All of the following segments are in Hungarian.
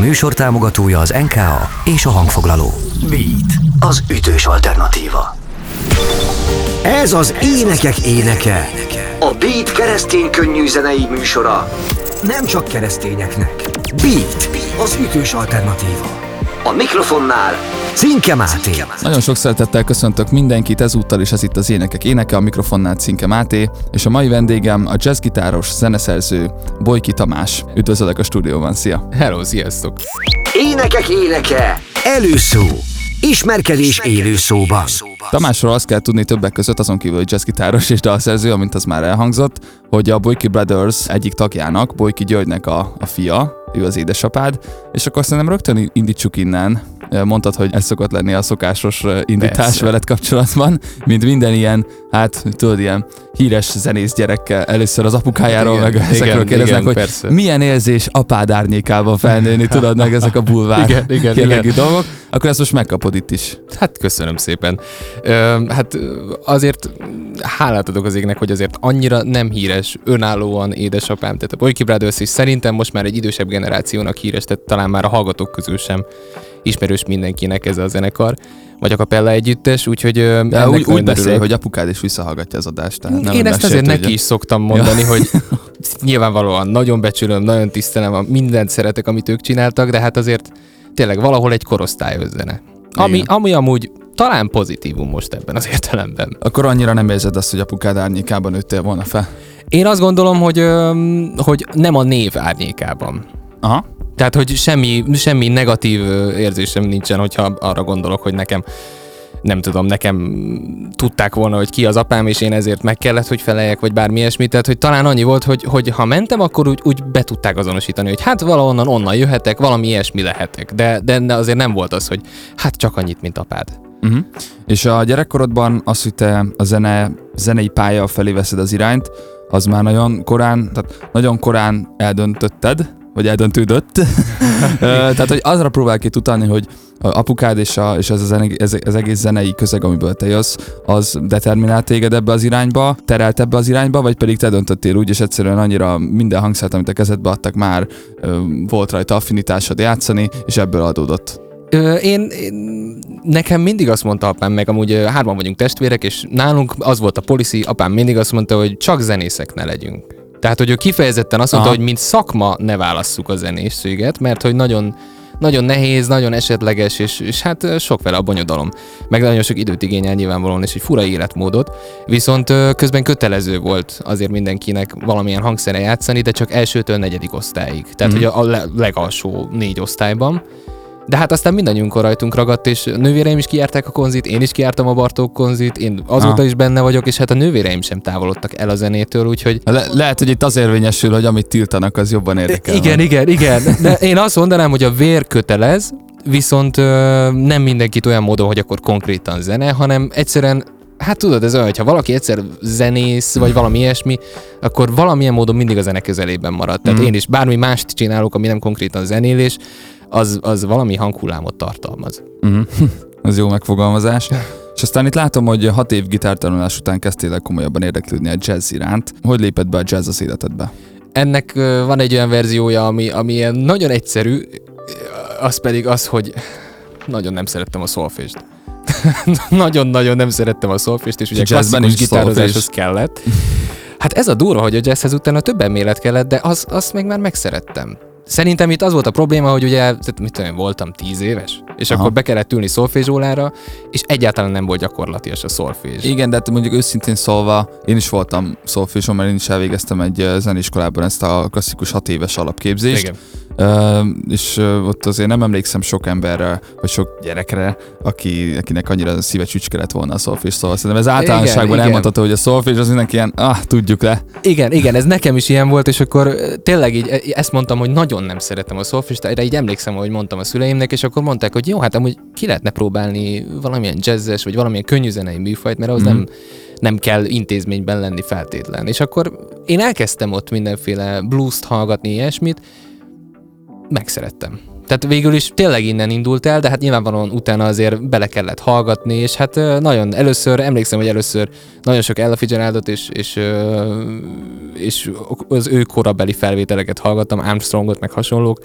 műsor támogatója az NKA és a hangfoglaló. Beat, az ütős alternatíva. Ez az énekek éneke. A Beat keresztény könnyű zenei műsora. Nem csak keresztényeknek. Beat, az ütős alternatíva. A mikrofonnál Cinke Máté. Nagyon sok szeretettel köszöntök mindenkit, ezúttal is ez itt az Énekek Éneke, a mikrofonnál Cinke Máté, és a mai vendégem a jazzgitáros, zeneszerző Bojki Tamás. Üdvözöllek a stúdióban, szia! Hello, sziasztok! Énekek éneke, előszó, ismerkedés élő szóban. Tamásról azt kell tudni többek között, azon kívül, hogy jazzgitáros és dalszerző, amint az már elhangzott, hogy a Bojki Brothers egyik tagjának, Bojki Györgynek a, a fia, ő az édesapád, és akkor szerintem rögtön indítsuk innen, mondtad, hogy ez szokott lenni a szokásos indítás Persze. veled kapcsolatban, mint minden ilyen, hát tudod, ilyen híres zenész gyerekkel először az apukájáról, igen, meg igen, ezekről kérdeznek, igen, hogy persze. milyen érzés apád árnyékában felnőni, tudod meg ezek a bulvár igen, igen, igen. dolgok, akkor ezt most megkapod itt is. Hát köszönöm szépen. Hát azért hálát adok az égnek, hogy azért annyira nem híres, önállóan édesapám, tehát a Boyki Brothers is szerintem most már egy idősebb generációnak híres, tehát talán már a hallgatók közül sem ismerős mindenkinek ez a zenekar, vagy a kapella együttes, úgyhogy De úgy, úgy beszél, hogy apukád is visszahallgatja az adást. Tehát nem Én ezt azért tudja. neki is szoktam mondani, ja. hogy nyilvánvalóan nagyon becsülöm, nagyon tisztelem, mindent szeretek, amit ők csináltak, de hát azért tényleg valahol egy korosztályos zene. Ami, ami amúgy talán pozitívum most ebben az értelemben. Akkor annyira nem érzed azt, hogy apukád árnyékában nőttél volna fel? Én azt gondolom, hogy, hogy nem a név árnyékában. Aha. Tehát, hogy semmi, semmi negatív érzésem nincsen, hogyha arra gondolok, hogy nekem nem tudom, nekem tudták volna, hogy ki az apám, és én ezért meg kellett, hogy feleljek, vagy bármi ilyesmi. Tehát, hogy talán annyi volt, hogy, hogy ha mentem, akkor úgy, úgy be tudták azonosítani, hogy hát valahonnan onnan jöhetek, valami ilyesmi lehetek. De, de azért nem volt az, hogy hát csak annyit, mint apád. Uh-huh. És a gyerekkorodban az, hogy te a zene, zenei pálya felé veszed az irányt, az már nagyon korán, tehát nagyon korán eldöntötted, vagy eldöntődött. Tehát, hogy azra próbál ki utalni, hogy apukád és, a, és ez, az, ez, ez egész zenei közeg, amiből te jössz, az determinált téged ebbe az irányba, terelt ebbe az irányba, vagy pedig te döntöttél úgy, és egyszerűen annyira minden hangszert, amit a kezedbe adtak már, volt rajta affinitásod játszani, és ebből adódott. Ö, én, én, nekem mindig azt mondta apám, meg amúgy hárman vagyunk testvérek, és nálunk az volt a policy, apám mindig azt mondta, hogy csak zenészek ne legyünk. Tehát, hogy ő kifejezetten azt mondta, Aha. hogy mint szakma ne válasszuk a zenészséget, mert hogy nagyon nagyon nehéz, nagyon esetleges, és, és hát sok vele a bonyodalom. Meg nagyon sok időt igényel nyilvánvalóan, és egy fura életmódot. Viszont közben kötelező volt azért mindenkinek valamilyen hangszere játszani, de csak elsőtől negyedik osztályig. Tehát, mm. hogy a legalsó négy osztályban. De hát aztán mindannyiunkon rajtunk ragadt, és nővéreim is kiárták a konzit, én is kiártam a Bartók konzit, én azóta ah. is benne vagyok, és hát a nővéreim sem távolodtak el a zenétől, úgyhogy... Le- lehet, hogy itt az érvényesül, hogy amit tiltanak, az jobban érdekel. Igen, van. igen, igen. De én azt mondanám, hogy a vér kötelez, viszont ö, nem mindenkit olyan módon, hogy akkor konkrétan zene, hanem egyszerűen hát tudod, ez olyan, hogyha valaki egyszer zenész, vagy valami ilyesmi, akkor valamilyen módon mindig a zene közelében marad. Tehát mm. én is bármi mást csinálok, ami nem konkrétan zenélés, az, az valami hanghullámot tartalmaz. Uh-huh. Ez jó megfogalmazás. És aztán itt látom, hogy hat év gitártanulás után kezdtél el komolyabban érdeklődni a jazz iránt. Hogy lépett be a jazz az életedbe? Ennek van egy olyan verziója, ami, ami ilyen nagyon egyszerű, az pedig az, hogy nagyon nem szerettem a szolfést. Nagyon-nagyon nem szerettem a szolfést, és ugye jazzben is gitározáshoz kellett. Hát ez a durva, hogy a jazzhez utána több elmélet kellett, de az, azt meg már megszerettem. Szerintem itt az volt a probléma, hogy ugye, mit tudom, voltam tíz éves, és Aha. akkor be kellett ülni szolfézsólára, és egyáltalán nem volt gyakorlatias a szolfézs. Igen, de hát mondjuk őszintén szólva, én is voltam szolfézson, mert én is elvégeztem egy zeniskolában ezt a klasszikus hat éves alapképzést. Igen. Uh, és uh, ott azért nem emlékszem sok emberre, vagy sok gyerekre, aki, akinek annyira szíve csücske lett volna a szolfés, szóval szerintem ez általánosságban igen, elmondható, hogy a szolfés az mindenki ilyen, ah, tudjuk le. Igen, igen, ez nekem is ilyen volt, és akkor tényleg így e, ezt mondtam, hogy nagyon nem szeretem a szolfést, erre így emlékszem, hogy mondtam a szüleimnek, és akkor mondták, hogy jó, hát amúgy ki lehetne próbálni valamilyen jazzes, vagy valamilyen könnyű zenei műfajt, mert az mm. nem, nem kell intézményben lenni feltétlen. És akkor én elkezdtem ott mindenféle blues-t hallgatni, ilyesmit, megszerettem. Tehát végül is tényleg innen indult el, de hát nyilvánvalóan utána azért bele kellett hallgatni, és hát nagyon először, emlékszem, hogy először nagyon sok Ella Fitzgeraldot és, és, és az ő korabeli felvételeket hallgattam, Armstrongot, meg hasonlók,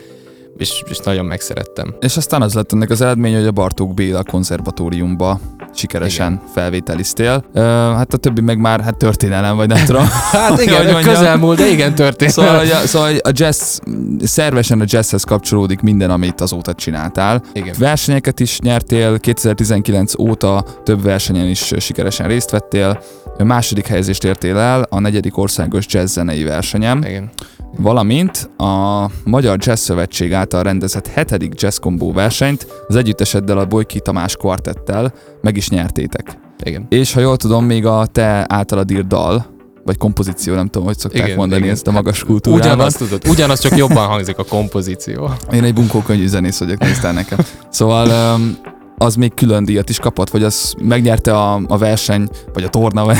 és, és nagyon megszerettem. És aztán az lett ennek az eredmény, hogy a Bartók Béla konzervatóriumba sikeresen igen. felvételiztél. Uh, hát a többi meg már hát történelem, vagy nem tudom. hát igen, közelmúlt, de igen, történt. Szóval, hogy a, szóval a jazz, szervesen a jazzhez kapcsolódik minden, amit azóta csináltál. Igen. Versenyeket is nyertél, 2019 óta több versenyen is sikeresen részt vettél. A második helyezést értél el a negyedik országos jazz zenei versenyem. Igen valamint a Magyar Jazz Szövetség által rendezett hetedik jazz kombó versenyt az együtteseddel a Bojki Tamás kvartettel meg is nyertétek. Igen. És ha jól tudom, még a te általad írt dal, vagy kompozíció, nem tudom, hogy szokták igen, mondani igen. ezt a magas kultúrában. Ugyanazt tudod, ugyanaz csak jobban hangzik a kompozíció. Én egy bunkó zenész vagyok, néztál nekem. Szóval um, az még külön díjat is kapott, vagy az megnyerte a, a verseny, vagy a torna,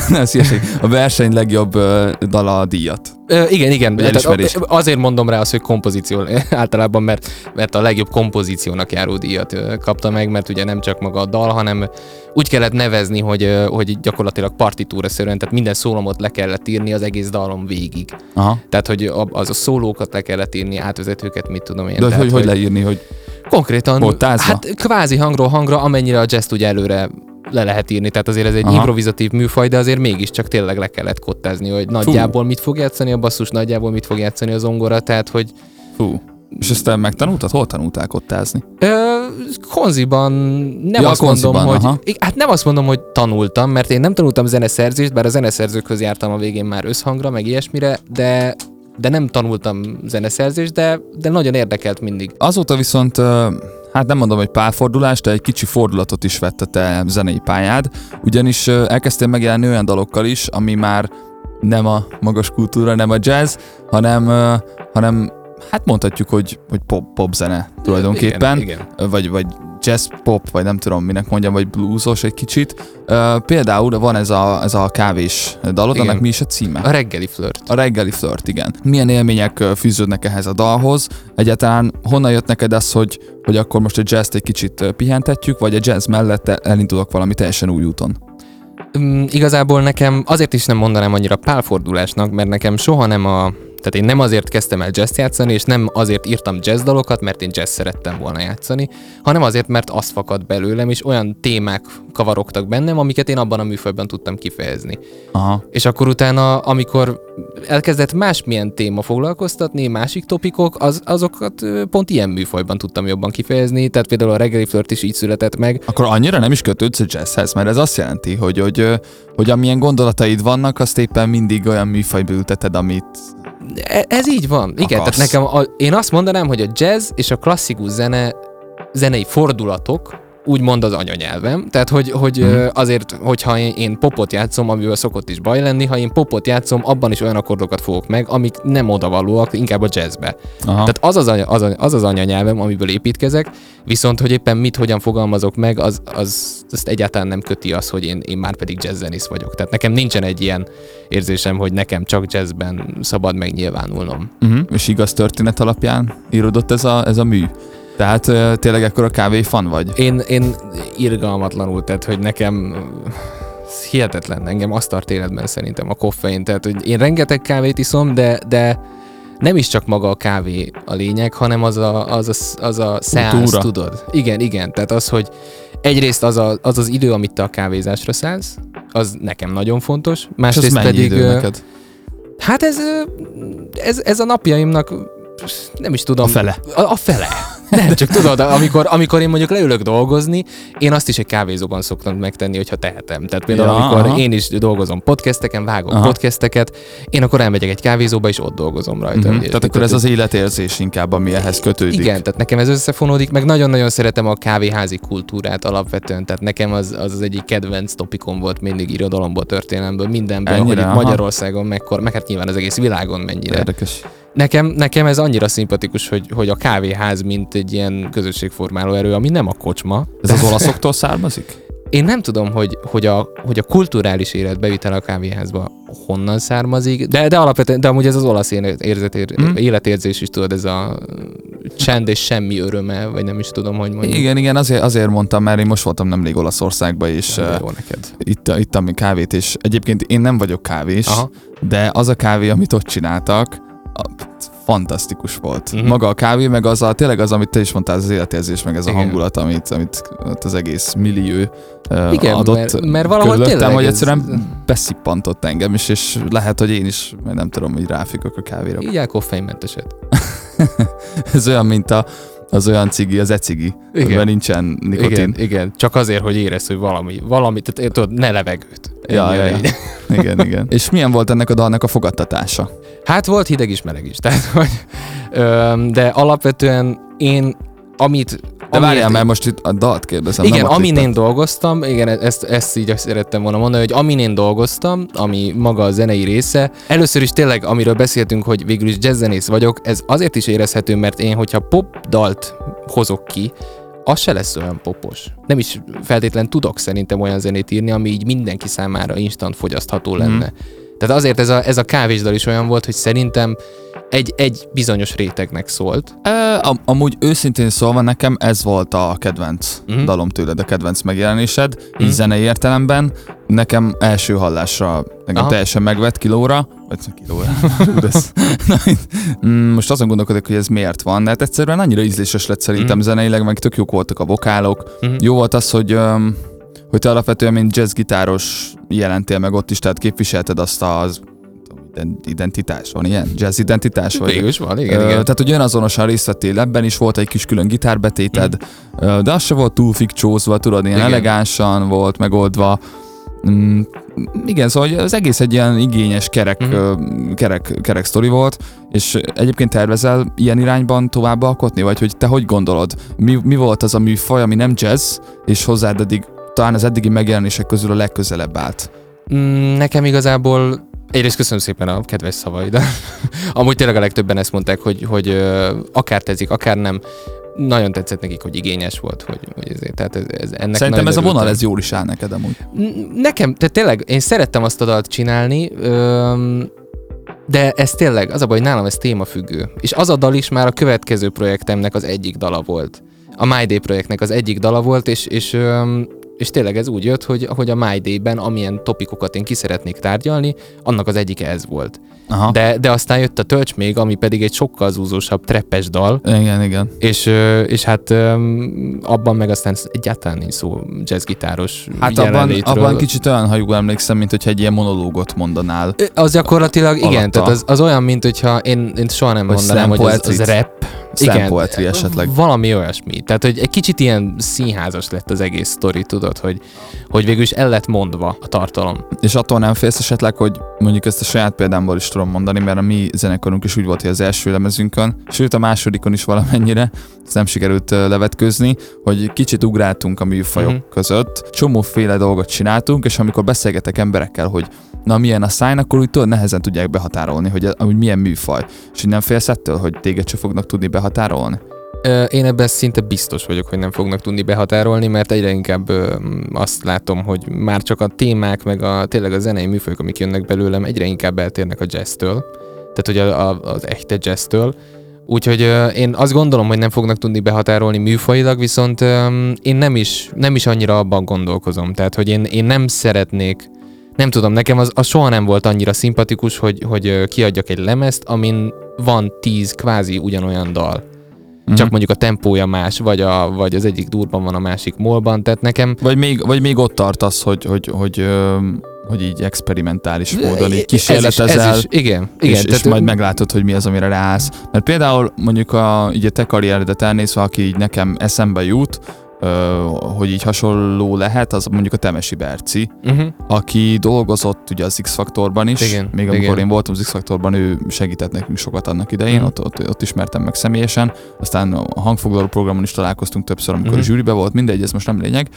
a verseny legjobb uh, dala díjat. Ö, igen, igen. Tehát azért mondom rá azt, hogy kompozíció általában, mert, mert a legjobb kompozíciónak járó díjat kapta meg, mert ugye nem csak maga a dal, hanem úgy kellett nevezni, hogy, hogy gyakorlatilag partitúra szerűen, tehát minden szólomot le kellett írni az egész dalon végig. Aha. Tehát, hogy az a szólókat le kellett írni, átvezetőket, mit tudom én. De tehát, hogy, hogy leírni, hogy Konkrétan, hát kvázi hangról hangra, amennyire a jazz ugye előre le lehet írni, tehát azért ez egy Aha. improvizatív műfaj, de azért mégiscsak tényleg le kellett kottázni, hogy nagyjából Fú. mit fog játszani a basszus, nagyjából mit fog játszani az zongora, tehát hogy... Fú. És ezt te megtanultad? Hol tanultál kottázni? Ö, konziban nem ja, azt konziban, mondom, aha. hogy... Hát nem azt mondom, hogy tanultam, mert én nem tanultam zeneszerzést, bár a zeneszerzőkhöz jártam a végén már összhangra, meg ilyesmire, de de nem tanultam zeneszerzést, de, de nagyon érdekelt mindig. Azóta viszont hát nem mondom, hogy pálfordulás, de egy kicsi fordulatot is vett a te zenei pályád, ugyanis elkezdtél megjelenni olyan dalokkal is, ami már nem a magas kultúra, nem a jazz, hanem, hanem hát mondhatjuk, hogy, hogy pop, pop zene tulajdonképpen, igen, igen. Vagy, vagy jazz pop, vagy nem tudom minek mondjam, vagy bluesos egy kicsit. Uh, például van ez a, ez a kávés dalod, annak mi is a címe? A reggeli flirt. A reggeli flirt, igen. Milyen élmények fűződnek ehhez a dalhoz? Egyáltalán honnan jött neked az, hogy, hogy akkor most a jazz egy kicsit pihentetjük, vagy a jazz mellett elindulok valami teljesen új úton? Um, igazából nekem azért is nem mondanám annyira pálfordulásnak, mert nekem soha nem a tehát én nem azért kezdtem el jazz játszani, és nem azért írtam jazz dalokat, mert én jazz szerettem volna játszani, hanem azért, mert az fakad belőlem, és olyan témák kavarogtak bennem, amiket én abban a műfajban tudtam kifejezni. Aha. És akkor utána, amikor elkezdett másmilyen téma foglalkoztatni, másik topikok, az, azokat pont ilyen műfajban tudtam jobban kifejezni, tehát például a reggeli flirt is így született meg. Akkor annyira nem is kötődsz a jazzhez, mert ez azt jelenti, hogy, hogy, hogy amilyen gondolataid vannak, azt éppen mindig olyan műfajba ülteted, amit ez így van. Igen, tehát nekem a, én azt mondanám, hogy a jazz és a klasszikus zene zenei fordulatok úgymond az anyanyelvem. Tehát, hogy, hogy mm. azért, hogyha én, én popot játszom, amiből szokott is baj lenni, ha én popot játszom, abban is olyan akkordokat fogok meg, amik nem odavalóak, inkább a jazzbe. Aha. Tehát az az, anya, az, az az anyanyelvem, amiből építkezek, viszont, hogy éppen mit, hogyan fogalmazok meg, az, az azt egyáltalán nem köti az, hogy én, én már pedig jazzzenész vagyok. Tehát nekem nincsen egy ilyen érzésem, hogy nekem csak jazzben szabad megnyilvánulnom. Uh-huh. És igaz történet alapján íródott ez a, ez a mű? Tehát tényleg akkor a kávé fan vagy? Én, én irgalmatlanul, tehát hogy nekem hihetetlen, engem azt tart életben szerintem a koffein, tehát hogy én rengeteg kávét iszom, de, de nem is csak maga a kávé a lényeg, hanem az a, az a, az a szeánsz, tudod? Igen, igen, tehát az, hogy egyrészt az, a, az az idő, amit te a kávézásra szállsz, az nekem nagyon fontos. Másrészt pedig... Idő neked? Hát ez, ez, ez a napjaimnak nem is tudom. A fele. A, a fele. Nem, csak tudod, amikor, amikor én mondjuk leülök dolgozni, én azt is egy kávézóban szoktam megtenni, hogyha tehetem. Tehát például ja, amikor aha. én is dolgozom podcasteken, vágom aha. podcasteket, én akkor elmegyek egy kávézóba, és ott dolgozom rajta. Mm-hmm. Tehát akkor ez az életérzés inkább, ami ehhez kötődik. Igen, tehát nekem ez összefonódik, meg nagyon-nagyon szeretem a kávéházi kultúrát alapvetően, tehát nekem az az, az egyik kedvenc topikom volt mindig irodalomból, történelemből, mindenben, Ennyire, hogy itt Magyarországon mekkor, meg hát nyilván az egész világon mennyire. Érdekes. Nekem, nekem ez annyira szimpatikus, hogy, hogy a kávéház mint egy ilyen közösségformáló erő, ami nem a kocsma. Ez az olaszoktól származik? Én nem tudom, hogy, hogy, a, hogy a kulturális élet bevitel a kávéházba honnan származik, de, de alapvetően, de amúgy ez az olasz érzetér, mm. életérzés is tudod, ez a csend és semmi öröme, vagy nem is tudom, hogy mondjam. Igen, igen, azért, azért mondtam, mert én most voltam nemrég Olaszországban, és ja, jó neked. Itt, itt ami kávét, és egyébként én nem vagyok kávés, Aha. de az a kávé, amit ott csináltak, fantasztikus volt. Uh-huh. Maga a kávé, meg az a, tényleg az, amit te is mondtál, az, életérzés, meg ez a Igen. hangulat, amit, amit az egész millió uh, Igen, adott mert- mert valahol tényleg hogy ez- egyszerűen beszippantott engem is, és lehet, hogy én is, nem tudom, hogy ráfikok a kávéra. Így koffeinmenteset. Ez olyan, mint a, az olyan cigi, az ecigi, Igen. amiben nincsen nikotin. Igen, igen, csak azért, hogy érezd, hogy valami, valami, tehát tudod, ne levegőt. Ja, ja, ja. Igen, igen. És milyen volt ennek a dalnak a fogadtatása? Hát volt hideg is, meleg is, tehát hogy, öm, de alapvetően én, amit... De várjál, mert most itt a dalt kérdezem. Igen, amin én dolgoztam, igen, ezt, ezt így szerettem volna mondani, hogy amin én dolgoztam, ami maga a zenei része, először is tényleg, amiről beszéltünk, hogy végül is jazzzenész vagyok, ez azért is érezhető, mert én, hogyha pop dalt hozok ki, az se lesz olyan popos. Nem is feltétlen tudok szerintem olyan zenét írni, ami így mindenki számára instant fogyasztható lenne. Tehát azért ez a, ez a kávésdal is olyan volt, hogy szerintem egy, egy bizonyos rétegnek szólt. Ö, am- amúgy őszintén szólva nekem ez volt a kedvenc uh-huh. dalom tőled, a kedvenc megjelenésed, uh-huh. így Mhm. zenei értelemben. Nekem első hallásra engem Aha. teljesen megvett kilóra, vagy kilóra. De Na, mm, Most azon gondolkodok, hogy ez miért van, mert egyszerűen annyira ízléses lett szerintem uh-huh. zeneileg, meg tök jók voltak a vokálok. Mhm. Jó volt az, hogy öm, hogy te alapvetően, mint jazzgitáros jelentél meg ott is, tehát képviselted azt az identitás, van ilyen? Jazz identitás? Vagy, Végül is van, igen, Ö, igen. Tehát, hogy önazonosan részt vettél ebben is, volt egy kis külön gitárbetéted, ö, de az se volt túl fikcsózva, tudod, ilyen Igen. elegánsan volt megoldva. Mm, igen, szóval az egész egy ilyen igényes kerek, Mhm. ö, kerek, kerek sztori volt, és egyébként tervezel ilyen irányban tovább alkotni, vagy hogy te hogy gondolod? Mi, mi volt az a műfaj, ami nem jazz, és hozzád eddig talán az eddigi megjelenések közül a legközelebb állt? Mm, Nekem igazából egyrészt köszönöm szépen a kedves szavaid. Amúgy tényleg a legtöbben ezt mondták, hogy, hogy akár tetszik, akár nem. Nagyon tetszett nekik, hogy igényes volt, hogy, hogy ezért, tehát ez, ez, ennek Szerintem ez a vonal, ez jól is áll neked amúgy. Nekem, tehát tényleg, én szerettem azt a dalt csinálni, öm, de ez tényleg, az a baj, hogy nálam ez témafüggő. És az a dal is már a következő projektemnek az egyik dala volt. A My Day projektnek az egyik dala volt, és, és, öm, és tényleg ez úgy jött, hogy, hogy a My Day-ben amilyen topikokat én ki szeretnék tárgyalni, annak az egyike ez volt. Aha. De, de aztán jött a Tölcs még, ami pedig egy sokkal zúzósabb treppes dal, Igen, igen. és, és hát abban meg aztán egyáltalán nincs szó jazzgitáros Hát abban, abban kicsit olyan, ha jól emlékszem, mint hogyha egy ilyen monológot mondanál. Az gyakorlatilag igen, Alatta. tehát az, az olyan, mint hogyha én, én soha nem Vagy mondanám, hogy az, az rap. Slam poetry esetleg. Valami olyasmi. Tehát, hogy egy kicsit ilyen színházas lett az egész sztori, tudod, hogy, hogy végül is el lett mondva a tartalom. És attól nem félsz esetleg, hogy mondjuk ezt a saját példámból is tudom mondani, mert a mi zenekarunk is úgy volt, hogy az első lemezünkön, sőt a másodikon is valamennyire, ezt nem sikerült levetközni, hogy kicsit ugráltunk a műfajok uh-huh. között, csomóféle dolgot csináltunk, és amikor beszélgetek emberekkel, hogy na milyen a szájn, akkor úgy tudod, nehezen tudják behatárolni, hogy, hogy milyen műfaj. És nem félsz ettől, hogy téged se fognak tudni behatárolni? Ö, Én ebben szinte biztos vagyok, hogy nem fognak tudni behatárolni, mert egyre inkább azt látom, hogy már csak a témák, meg a, tényleg a zenei műfajok, amik jönnek belőlem, egyre inkább eltérnek a jazztől. Tehát, hogy a, a, az echte jazztől. Úgyhogy én azt gondolom, hogy nem fognak tudni behatárolni műfajilag, viszont én nem is, nem is annyira abban gondolkozom. Tehát, hogy én, én nem szeretnék, nem tudom, nekem az, az soha nem volt annyira szimpatikus, hogy, hogy kiadjak egy lemezt, amin van tíz kvázi ugyanolyan dal Mhm. csak mondjuk a tempója más, vagy, a, vagy az egyik durban van, a másik molban, tehát nekem Vagy még, vagy még ott tartasz, hogy, hogy, hogy, hogy, hogy így experimentális módon így ez kísérletezel, is, ez is, igen, igen, és, és majd meglátod, hogy mi az, amire ráállsz. Mert például mondjuk a, így a te karrieredet elnézve, aki így nekem eszembe jut, hogy így hasonló lehet, az mondjuk a Temesi Berci, uh-huh. aki dolgozott ugye az X-faktorban is, Igen, még amikor igen. én voltam az X-faktorban, ő segített nekünk sokat annak idején, Mhm. ott, ott, ott ismertem meg személyesen, aztán a hangfoglaló programon is találkoztunk többször, amikor Mhm. a zsűribe volt, mindegy, ez most nem lényeg,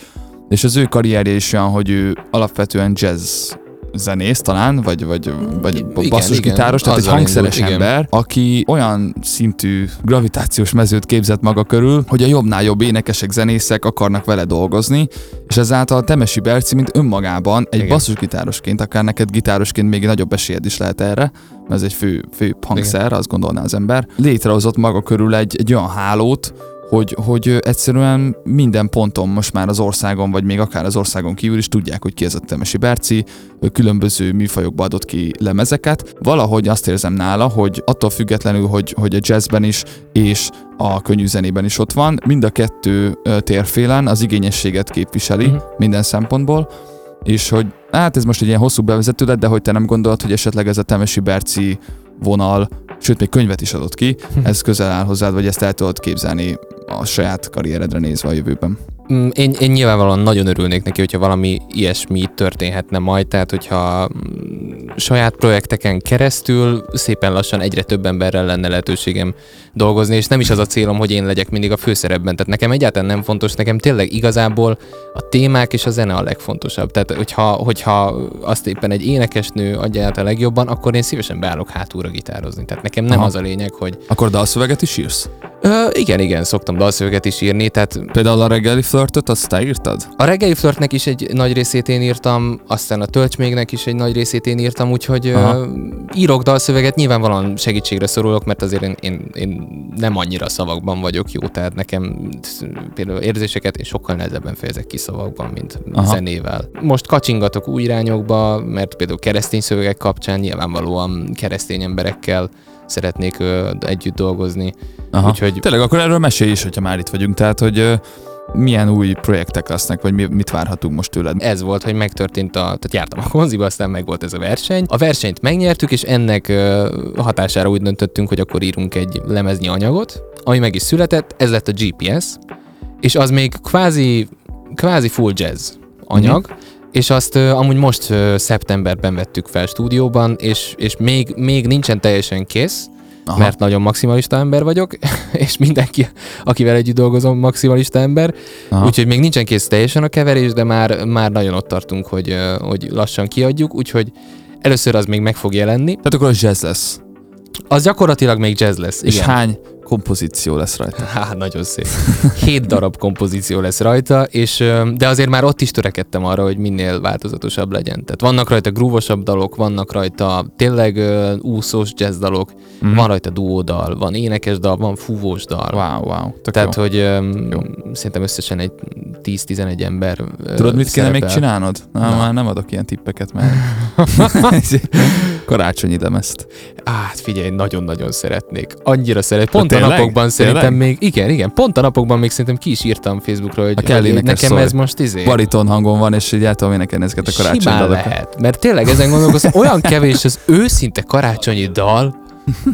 és az ő karrierje is olyan, hogy ő alapvetően jazz zenész talán, vagy, vagy, vagy Igen, basszusgitáros, igen, tehát egy hangszeres indult, igen. ember, aki olyan szintű gravitációs mezőt képzett maga körül, hogy a jobbnál jobb énekesek, zenészek akarnak vele dolgozni, és ezáltal Temesi Berci, mint önmagában egy Igen. basszusgitárosként, akár neked gitárosként még nagyobb esélyed is lehet erre, mert ez egy fő, fő hangszer, azt gondolná az ember, létrehozott maga körül egy, egy olyan hálót, hogy, hogy egyszerűen minden ponton most már az országon, vagy még akár az országon kívül is tudják, hogy ki ez a Temesi Berci, különböző műfajokba adott ki lemezeket. Valahogy azt érzem nála, hogy attól függetlenül, hogy, hogy a jazzben is és a könnyű zenében is ott van, mind a kettő térfélen az igényességet képviseli uh-huh. minden szempontból, és hogy hát ez most egy ilyen hosszú bevezető lett, de hogy te nem gondolod, hogy esetleg ez a Temesi Berci vonal, sőt még könyvet is adott ki, hm. ez közel áll hozzád, vagy ezt el tudod képzelni a saját karrieredre nézve a jövőben? Mm, én, én nyilvánvalóan nagyon örülnék neki, hogyha valami ilyesmi történhetne majd, tehát hogyha mm, saját projekteken keresztül szépen lassan egyre több emberrel lenne lehetőségem dolgozni, és nem is az a célom, hogy én legyek mindig a főszerepben. Tehát nekem egyáltalán nem fontos, nekem tényleg igazából a témák és a zene a legfontosabb. Tehát hogyha, hogyha azt éppen egy énekesnő adja át a legjobban, akkor én szívesen beállok hátulra gitározni. Tehát nekem nem Aha. az a lényeg, hogy... Akkor dalszöveget is írsz? Ö, igen, igen, szoktam dalszöveget is írni. Tehát... Például a reggeli flörtöt, azt te írtad? A reggeli flörtnek is egy nagy részét én írtam, aztán a töltsmégnek is egy nagy részét én írtam, úgyhogy ö, írok dalszöveget, nyilvánvalóan segítségre szorulok, mert azért én, én, én nem annyira szavakban vagyok jó, tehát nekem például érzéseket én sokkal nehezebben fejezek ki szavakban, mint Aha. zenével. Most kacsingatok új irányokba, mert például keresztény szövegek kapcsán nyilvánvalóan keresztény emberekkel szeretnék ö, együtt dolgozni. Aha. Úgyhogy... Tényleg akkor erről mesélj is, hogyha már itt vagyunk, tehát hogy ö, milyen új projektek lesznek, vagy mit várhatunk most tőled? Ez volt, hogy megtörtént a, tehát jártam a konziba, aztán meg volt ez a verseny. A versenyt megnyertük, és ennek hatására úgy döntöttünk, hogy akkor írunk egy lemeznyi anyagot, ami meg is született, ez lett a GPS, és az még kvázi, kvázi full jazz anyag, mm-hmm és azt amúgy most szeptemberben vettük fel stúdióban, és, és még, még nincsen teljesen kész, Aha. mert nagyon maximalista ember vagyok, és mindenki, akivel együtt dolgozom, maximalista ember, Aha. úgyhogy még nincsen kész teljesen a keverés, de már, már nagyon ott tartunk, hogy, hogy lassan kiadjuk, úgyhogy először az még meg fog jelenni. Tehát akkor az jazz lesz. Az gyakorlatilag még jazz lesz, És igen. hány kompozíció lesz rajta. Hát, nagyon szép. Hét darab kompozíció lesz rajta, és, de azért már ott is törekedtem arra, hogy minél változatosabb legyen. Tehát vannak rajta grúvosabb dalok, vannak rajta tényleg úszós jazz dalok, mm. van rajta duódal, van énekes dal, van fúvós dal. Wow, wow. Tök Tehát, jó. hogy um, jó. szerintem összesen egy 10-11 ember Tudod, mit kéne még csinálnod? Na, Na. Már nem adok ilyen tippeket, mert karácsonyi ezt. Hát figyelj, nagyon-nagyon szeretnék. Annyira szeret. Pont a napokban szerintem még, igen, igen, pont a napokban még szerintem ki is írtam Facebookra, hogy, hogy nekem szól. ez most izé. Bariton hangon van, és így el tudom énekelni ezeket a karácsonyi Simán dalokat. lehet, mert tényleg ezen gondolkozom, olyan kevés az őszinte karácsonyi dal,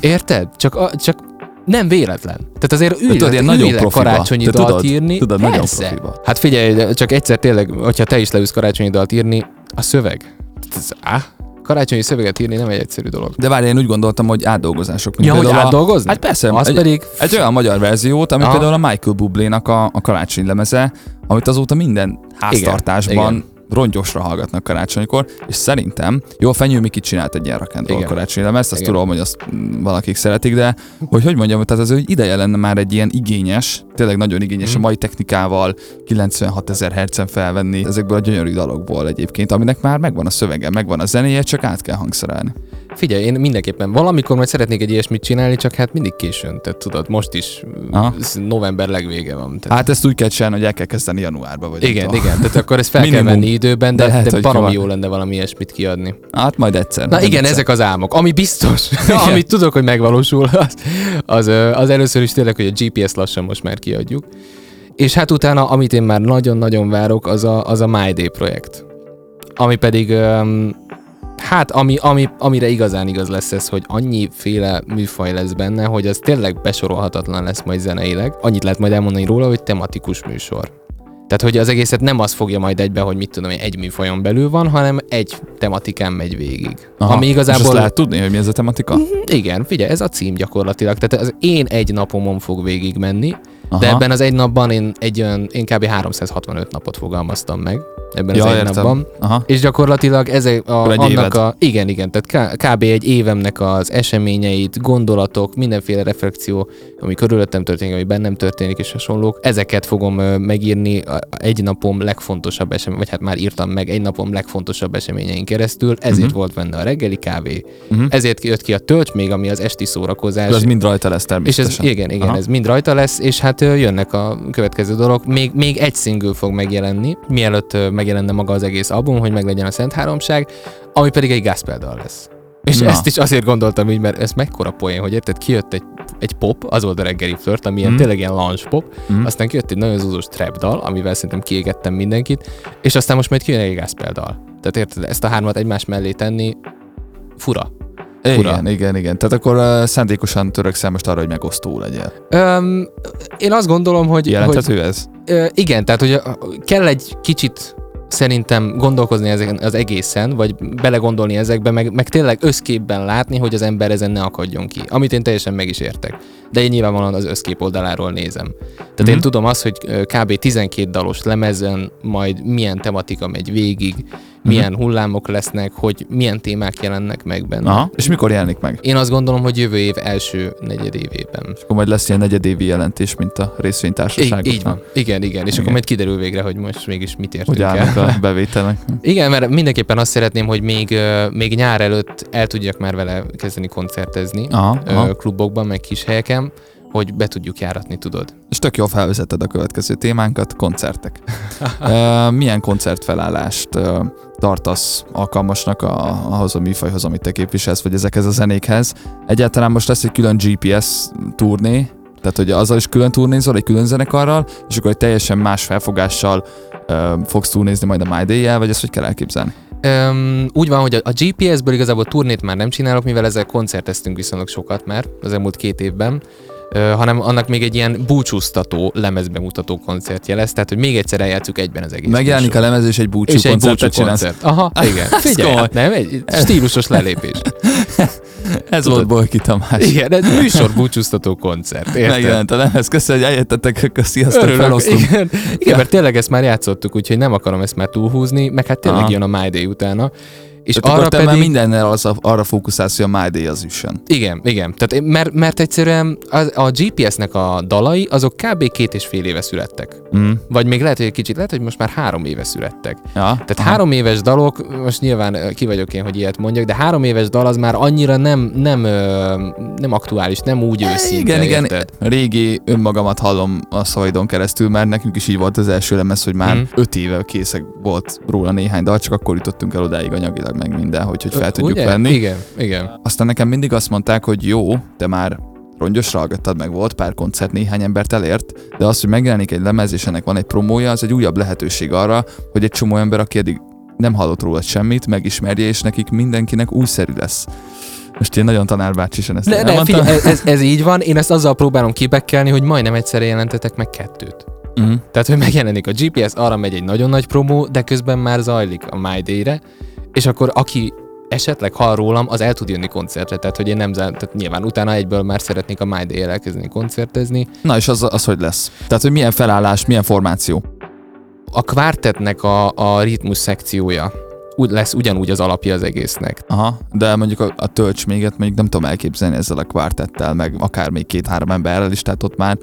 érted? Csak, a, csak nem véletlen. Tehát azért ülj, tudod, ilyen nagyon profiba. karácsonyi Te dalt tudod, írni. Tudod, Persze. nagyon profiba. Hát figyelj, csak egyszer tényleg, hogyha te is leülsz karácsonyi dalt írni, a szöveg. Ez, á, karácsonyi szöveget írni nem egy egyszerű dolog. De várj, én úgy gondoltam, hogy átdolgozások. Ja, hogy átdolgozni? Hát persze. Az egy, pedig... Egy olyan magyar verziót, ami Aha. például a Michael Bublé-nak a, a karácsonyi lemeze, amit azóta minden háztartásban igen, igen rongyosra hallgatnak karácsonykor, és szerintem, jó, a Fenyő Miki csinált egy ilyen rakendról karácsonyi lemezt, azt Igen. tudom, hogy azt valakik szeretik, de hogy hogy mondjam, tehát az, hogy ideje lenne már egy ilyen igényes, tényleg nagyon igényes mm. a mai technikával 96 ezer hercen felvenni ezekből a gyönyörű dalokból egyébként, aminek már megvan a szövege, megvan a zenéje, csak át kell hangszerelni. Figyelj, én mindenképpen valamikor majd szeretnék egy ilyesmit csinálni, csak hát mindig későn. Tehát tudod, most is Aha. november legvége van. Tehát... Hát ezt úgy kell csinálni, hogy el kell kezdeni januárba. Vagy igen, tudom. igen, tehát akkor ezt fel Minimum. kell venni időben, de, de, lehet, de baromi jó lenne valami ilyesmit kiadni. Hát majd egyszer. Na igen, egyszer. ezek az álmok. Ami biztos, amit tudok, hogy megvalósul, az, az, az először is tényleg, hogy a GPS lassan most már kiadjuk. És hát utána, amit én már nagyon-nagyon várok, az a, az a My Day projekt. Ami pedig um, Hát, ami, ami, amire igazán igaz lesz ez, hogy féle műfaj lesz benne, hogy az tényleg besorolhatatlan lesz majd zeneileg. Annyit lehet majd elmondani róla, hogy tematikus műsor. Tehát, hogy az egészet nem az fogja majd egybe, hogy mit tudom, egy műfajon belül van, hanem egy tematikán megy végig. Aha, ami igazából... És azt lehet tudni, hogy mi ez a tematika? Mhm, igen, figyelj, ez a cím gyakorlatilag. Tehát az én egy napomon fog végig menni, Aha. de ebben az egy napban én egy olyan, én kb. 365 napot fogalmaztam meg. Ebben Ja, az egy értem. napban. Aha. És gyakorlatilag ezek a, annak éved. a, igen, igen, tehát kb. egy évemnek az eseményeit, gondolatok, mindenféle reflexió, ami körülöttem történik, ami bennem történik és hasonlók, ezeket fogom megírni egy napom legfontosabb esemény, vagy hát már írtam meg egy napom legfontosabb eseményein keresztül, ezért uh-huh. volt benne a reggeli kávé, uh-huh. ezért jött ki a tölcs még, ami az esti szórakozás. Ez mind rajta lesz És ez, természetesen. igen, igen, Aha. ez mind rajta lesz, és hát jönnek a következő dolog. Még, még egy single fog megjelenni, mielőtt ö, megjelenne maga az egész album, hogy meglegyen a Szent Háromság, ami pedig egy gospel dal lesz. És Na. Ezt is azért gondoltam így, mert ez mekkora poén, hogy érted, kijött egy, egy pop, az volt a reggeli flirt, ami ilyen, Mm. tényleg ilyen launch pop, Mm. aztán kijött egy nagyon zúzós trap dal, amivel szerintem kiégettem mindenkit, és aztán most majd kijön egy gospel dal. Tehát érted, ezt a hármat egymás mellé tenni, fura. fura. Igen, igen, igen. Tehát akkor uh, szándékosan törekszel most arra, hogy megosztó legyél. Öm, én azt gondolom, hogy, hogy Jelenthető ez? Ö, igen, tehát hogy kell egy kicsit szerintem gondolkozni ezeken az egészen, vagy belegondolni ezekbe, meg, meg tényleg összképben látni, hogy az ember ezen ne akadjon ki. Amit én teljesen meg is értek. De én nyilvánvalóan az összkép oldaláról nézem. Tehát Mhm. én tudom azt, hogy kb. 12 dalos lemezen majd milyen tematika megy végig, milyen hullámok lesznek, hogy milyen témák jelennek meg benne. Aha. És mikor jelenik meg? Én azt gondolom, hogy jövő év első negyedévében. Akkor majd lesz ilyen negyedévi jelentés, mint a Így, részvénytársaságoknak. így van. Igen, igen. És Igen. akkor majd kiderül végre, hogy most mégis mit értünk Hogy el. a bevételek. Igen, mert mindenképpen azt szeretném, hogy még, még nyár előtt el tudjak már vele kezdeni koncertezni Aha, aha. klubokban, meg kis helyeken, hogy be tudjuk járatni, tudod. És tök jól felvezeted a következő témánkat, koncertek. Milyen koncertfelállást tartasz alkalmasnak a, ahhoz a műfajhoz, amit te képviselsz, vagy ezekhez a zenékhez? Egyáltalán most lesz egy külön GPS turné, tehát hogy azzal is külön turnézol, egy külön zenekarral, és akkor egy teljesen más felfogással ö, fogsz turnézni majd a My Day-jel, vagy ezt hogy kell elképzelni? Öm, úgy van, hogy a, a GPS-ből igazából turnét már nem csinálok, mivel ezzel koncerteztünk viszonylag sokat már az elmúlt két évben, hanem annak még egy ilyen búcsúztató, lemezbemutató koncertje lesz, tehát hogy még egyszer eljátszuk egyben az egész. Megjelenik a lemez, és egy búcsú és egy búcsú koncert. Aha, igen. Figyelj, hát nem, egy stílusos lelépés. Ez volt Bolki Tamás. Igen, ez műsor búcsúztató koncert, érted? Megjelent a lemez, köszönöm, hogy eljöttetek, sziasztok, felosztunk. igen, igen mert tényleg ezt már játszottuk, úgyhogy nem akarom ezt már túlhúzni, meg hát tényleg Aha. jön a My Day utána. És Tehát arra pedig... már mindennel az, arra fókuszálsz, hogy a My Day az üssön. Igen, igen. Tehát, mert, mert egyszerűen a, a GPS-nek a dalai, azok kb. két és fél éve születtek. Mm. Vagy még lehet, hogy egy kicsit, lehet, hogy most már három éve születtek. Ja, Tehát három éves dalok, most nyilván ki vagyok én, hogy ilyet mondjak, de három éves dal az már annyira nem, nem, nem aktuális, nem úgy őszinte, igen, igen, érted? régi önmagamat hallom a szavaidon keresztül, mert nekünk is így volt az első lemez, hogy már Mhm. öt éve készek volt róla néhány dal, csak akkor jutottunk el odáig anyagilag meg minden, hogy, hogy fel tudjuk Ugye? venni. Igen, igen. Aztán nekem mindig azt mondták, hogy jó, te már rongyosra hallgattad, meg volt pár koncert, néhány embert elért, de az, hogy megjelenik egy lemez, és ennek van egy promója, az egy újabb lehetőség arra, hogy egy csomó ember, aki eddig nem hallott róla semmit, megismerje, és nekik mindenkinek újszerű lesz. Most én nagyon tanárbácsisan ezt Ne, ne, figyelj, ez, ez így van, én ezt azzal próbálom kibekkelni, hogy majdnem egyszerre jelentetek meg kettőt. Mhm. Tehát, hogy megjelenik a GPS, arra megy egy nagyon nagy promó, de közben már zajlik a My Day-re, és akkor aki esetleg hall rólam, az el tud jönni koncertre, tehát hogy én nem tehát nyilván utána egyből már szeretnék a My Day-el elkezdeni koncertezni. Na és az, az hogy lesz? Tehát, hogy milyen felállás, milyen formáció? A kvártetnek a, a ritmus szekciója úgy lesz ugyanúgy az alapja az egésznek. Aha, de mondjuk a, a tölcs méget mondjuk nem tudom elképzelni ezzel a kvártettel, meg akár még két-három emberrel is, tehát ott már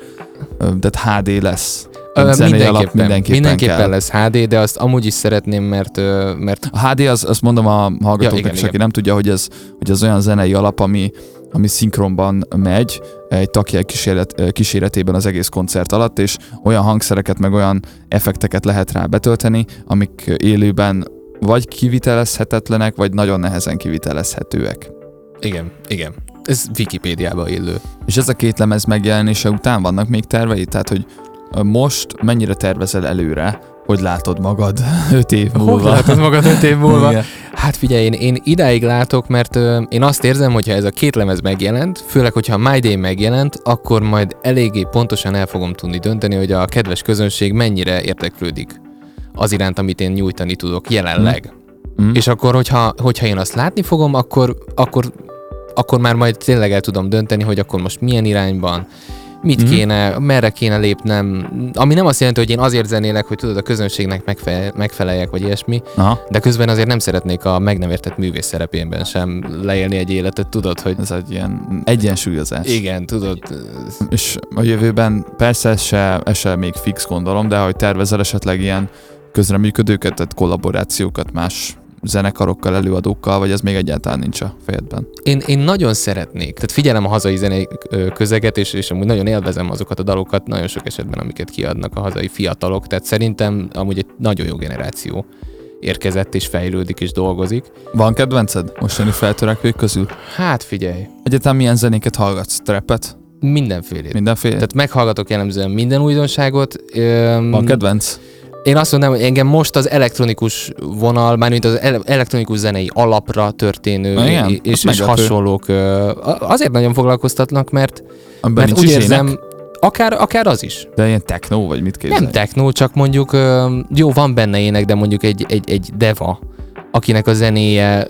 tehát HD lesz. Ö, mindenképpen, alap mindenképpen mindenképpen kell. lesz HD, de azt amúgy is szeretném, mert, mert A HD az, azt mondom a hallgatóknak Ja, igen, is, igen. aki nem tudja, hogy ez, hogy ez olyan zenei alap, ami, ami szinkronban megy egy takjel kíséret, kíséretében az egész koncert alatt, és olyan hangszereket, meg olyan effekteket lehet rá betölteni, amik élőben vagy kivitelezhetetlenek, vagy nagyon nehezen kivitelezhetőek. igen, igen. Ez Wikipédiába illő. És ez a két lemez megjelenése után vannak még tervei? Tehát, hogy most mennyire tervezel előre, hogy látod magad öt év múlva? Hogy látod magad öt év múlva? Igen. Hát figyelj, én, én idáig látok, mert ö, én azt érzem, hogyha ez a két lemez megjelent, főleg, hogyha a My Day megjelent, akkor majd eléggé pontosan el fogom tudni dönteni, hogy a kedves közönség mennyire érdeklődik az iránt, amit én nyújtani tudok jelenleg. Mm. És akkor, hogyha, hogyha én azt látni fogom, akkor, akkor, akkor már majd tényleg el tudom dönteni, hogy akkor most milyen irányban, mit mm-hmm. kéne, merre kéne lépnem, ami nem azt jelenti, hogy én azért zenélek, hogy tudod, a közönségnek megfe- megfeleljek, vagy ilyesmi, Aha. de közben azért nem szeretnék a meg nem értett művész szerepénben sem leélni egy életet, tudod, hogy Ez egy ilyen egyensúlyozás. igen, tudod, És a jövőben persze ez se, ez se még fix gondolom, de hogy tervezel esetleg ilyen közreműködőket, tehát kollaborációkat más zenekarokkal, előadókkal, vagy ez még egyáltalán nincs a fejedben? Én, én nagyon szeretnék, tehát figyelem a hazai zenei közeget, és, és amúgy nagyon élvezem azokat a dalokat, nagyon sok esetben, amiket kiadnak a hazai fiatalok, tehát szerintem amúgy egy nagyon jó generáció érkezett, és fejlődik, és dolgozik. Van kedvenced mostani feltörekvők közül? Hát figyelj, Egyetem milyen zenéket hallgatsz? Trapet? mindenfélét. Mindenféle? Tehát meghallgatok jellemzően minden újdonságot. Öm, Van kedvenc? Én azt mondom, hogy engem most az elektronikus vonal, mármint az ele- elektronikus zenei alapra történő Na igen, és, és hasonlók azért nagyon foglalkoztatnak, mert, Amiben mert úgy érzem, ének? akár, akár az is. De ilyen techno, vagy mit képzelj? Nem techno, csak mondjuk jó, van benne ének, de mondjuk egy, egy, egy deva, akinek a zenéje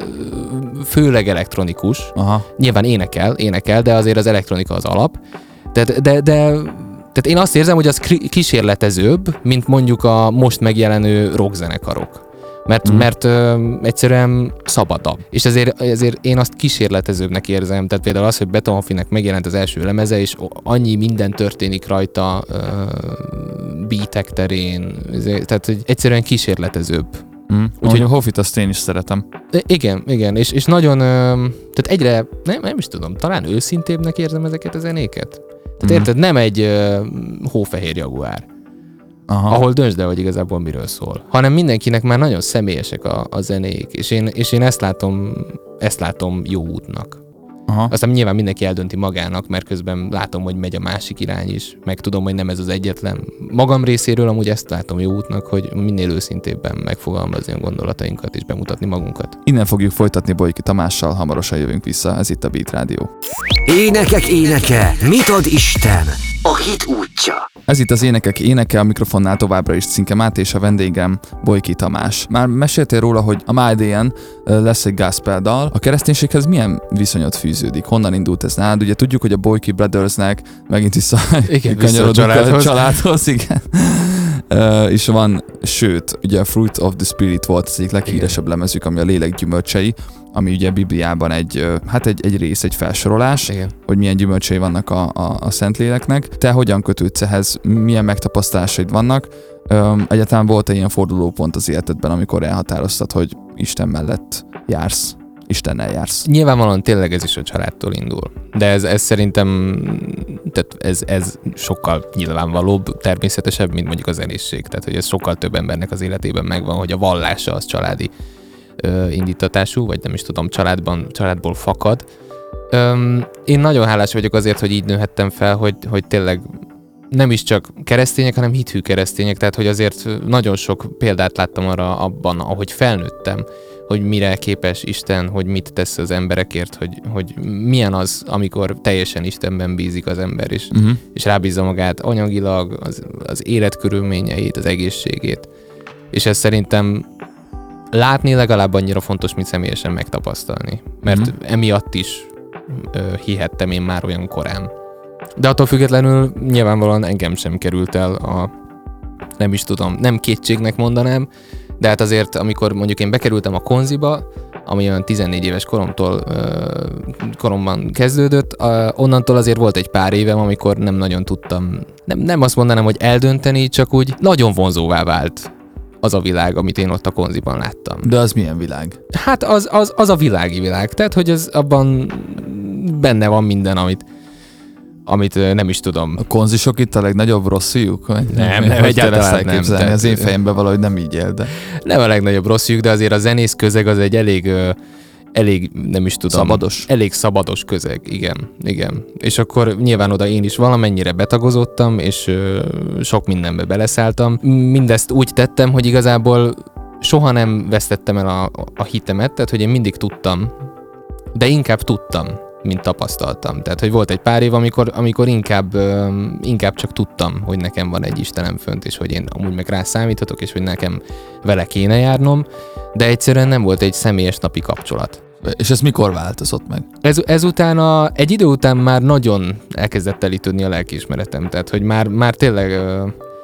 főleg elektronikus, Aha. nyilván énekel, énekel, de azért az elektronika az alap. De, de, de tehát én azt érzem, hogy az kísérletezőbb, mint mondjuk a most megjelenő rockzenekarok. Mert, Mm. mert ö, egyszerűen szabadabb. És ezért, ezért én azt kísérletezőbbnek érzem. Tehát például az, hogy Betonhoffinek megjelent az első lemeze, és annyi minden történik rajta ö, beatek terén. Tehát, hogy egyszerűen kísérletezőbb. Mm. Úgyhogy a Hoffit azt én is szeretem. Igen, igen, és, és nagyon, ö, tehát egyre, nem, nem is tudom, talán őszintébbnek érzem ezeket a zenéket. Tehát Mhm. érted, nem egy ö, hófehér jaguár, Aha. ahol döntsd el, hogy igazából miről szól, hanem mindenkinek már nagyon személyesek a, a zenék, és én, és én ezt látom, ezt látom jó útnak. Aha. Aztán nyilván mindenki eldönti magának, mert közben látom, hogy megy a másik irány is, meg tudom, hogy nem ez az egyetlen. Magam részéről amúgy ezt látom jó útnak, hogy minél őszintébben megfogalmazni a gondolatainkat és bemutatni magunkat. Innen fogjuk folytatni Bolyki Tamással, hamarosan jövünk vissza, ez itt a Beat Rádió. Énekek éneke, mit ad Isten? A hit útja. Ez itt az Énekek Éneke, a mikrofonnál továbbra is Cinke Máté és a vendégem Bolyki Tamás. Már meséltél róla, hogy a Májdéjen lesz egy gospel dal. A kereszténységhez milyen viszonyot fűződik? Honnan indult ez nálad? Ugye tudjuk, hogy a Boyki Brothersnek megint vissza Igen, vissza a családhoz. családhoz igen. Uh, és van, sőt, ugye a Fruit of the Spirit volt az egyik leghíresebb lemezük, ami a lélek gyümölcsei, ami ugye Bibliában egy, hát egy, egy rész, egy felsorolás, Igen. hogy milyen gyümölcsei vannak a, a, a Szentléleknek. Te hogyan kötődsz ehhez? Milyen megtapasztalásaid vannak? Öm, egyáltalán volt-e ilyen fordulópont az életedben, amikor elhatároztad, hogy Isten mellett jársz, Istennel jársz? Nyilvánvalóan tényleg ez is a családtól indul. De ez, ez szerintem, tehát ez, ez sokkal nyilvánvalóbb, természetesebb, mint mondjuk az zenészség. Tehát, hogy ez sokkal több embernek az életében megvan, hogy a vallása az családi ö, indítatású, vagy nem is tudom, családban, családból fakad. Öm, én nagyon hálás vagyok azért, hogy így nőhettem fel, hogy, hogy tényleg nem is csak keresztények, hanem hithű keresztények, tehát hogy azért nagyon sok példát láttam arra abban, ahogy felnőttem, hogy mire képes Isten, hogy mit tesz az emberekért, hogy, hogy milyen az, amikor teljesen Istenben bízik az ember, és, Uh-huh. és rábízza magát anyagilag, az, az életkörülményeit, az egészségét. És ez szerintem látni legalább annyira fontos, mint személyesen megtapasztalni. Mert Mhm. emiatt is ö, hihettem én már olyan korán. De attól függetlenül nyilvánvalóan engem sem került el a nem is tudom, nem kétségnek mondanám, de hát azért, amikor mondjuk én bekerültem a konziba, ami olyan 14 éves koromtól koromban kezdődött, onnantól azért volt egy pár évem, amikor nem nagyon tudtam, nem, nem azt mondanám, hogy eldönteni, csak úgy nagyon vonzóvá vált az a világ, amit én ott a konziban láttam. De az milyen világ? Hát az, az, az a világi világ, tehát hogy az abban benne van minden, amit, amit nem is tudom. A konzisok itt a legnagyobb rosszjuk? Nem, nem, kell egyáltalán nem. Tehát- Az én fejemben valahogy nem így él, de Nem a legnagyobb rosszjuk, de azért a zenész közeg az egy elég, elég, nem is tudom. Szabados? Elég szabados közeg, igen, igen. És akkor nyilván oda én is valamennyire betagozottam, és ö, sok mindenbe beleszálltam. Mindezt úgy tettem, hogy igazából soha nem vesztettem el a, a hitemet, tehát hogy én mindig tudtam, de inkább tudtam, mint tapasztaltam. Tehát, hogy volt egy pár év, amikor, amikor inkább, inkább csak tudtam, hogy nekem van egy Istenem fönt, és hogy én amúgy meg rá számíthatok, és hogy nekem vele kéne járnom, de egyszerűen nem volt egy személyes napi kapcsolat. És ez mikor változott meg? Ez, ezután a, egy idő után már nagyon elkezdett telítődni a lelkiismeretem, tehát hogy már, már tényleg...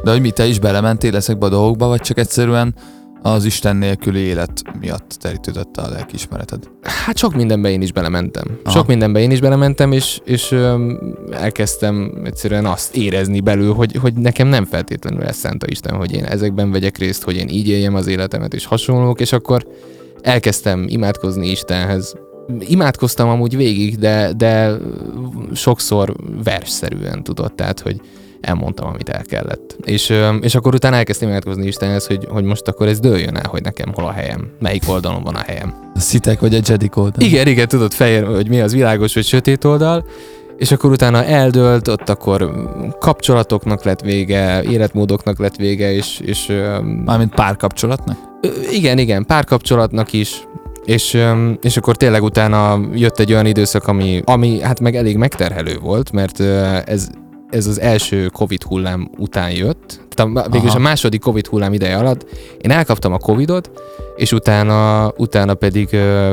De hogy mi, te is belementél ezekbe a dolgokba, vagy csak egyszerűen az Isten nélküli élet miatt terítődött a lelkiismereted? Hát sok mindenbe én is belementem. Aha. Sok mindenbe én is belementem, és, és öm, elkezdtem egyszerűen azt érezni belül, hogy, hogy nekem nem feltétlenül ezt szánta Isten, hogy én ezekben vegyek részt, hogy én így éljem az életemet, és hasonlók, és akkor elkezdtem imádkozni Istenhez. Imádkoztam amúgy végig, de, de sokszor versszerűen tudod, tehát, hogy elmondtam, amit el kellett. És, és akkor utána elkezdtem imádkozni Istenhez, hogy, hogy most akkor ez dőljön el, hogy nekem hol a helyem, melyik oldalon van a helyem. A szitek vagy a Jedi oldal? Igen, igen, tudod fehér, hogy mi az világos vagy sötét oldal, és akkor utána eldőlt, ott akkor kapcsolatoknak lett vége, életmódoknak lett vége, és, és Mármint párkapcsolatnak? Igen, igen, párkapcsolatnak is, és, és akkor tényleg utána jött egy olyan időszak, ami, ami hát meg elég megterhelő volt, mert ez, ez az első Covid hullám után jött, tehát a, végülis Aha. a második Covid hullám ideje alatt én elkaptam a Covidot, és utána, utána pedig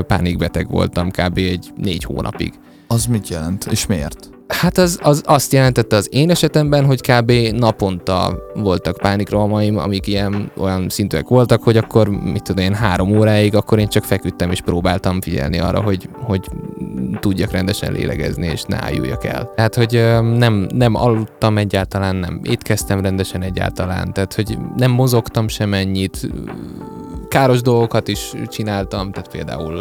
pánikbeteg voltam kb. egy négy hónapig. Az mit jelent? És miért? Hát az, az azt jelentette az én esetemben, hogy kb. naponta voltak pánikrohamaim, amik ilyen olyan szintűek voltak, hogy akkor, mit tudom én, három óráig, akkor én csak feküdtem és próbáltam figyelni arra, hogy, hogy tudjak rendesen lélegezni, és ne álljulják el. Tehát, hogy nem, nem aludtam egyáltalán, nem étkeztem rendesen egyáltalán, tehát, hogy nem mozogtam sem ennyit, káros dolgokat is csináltam, tehát például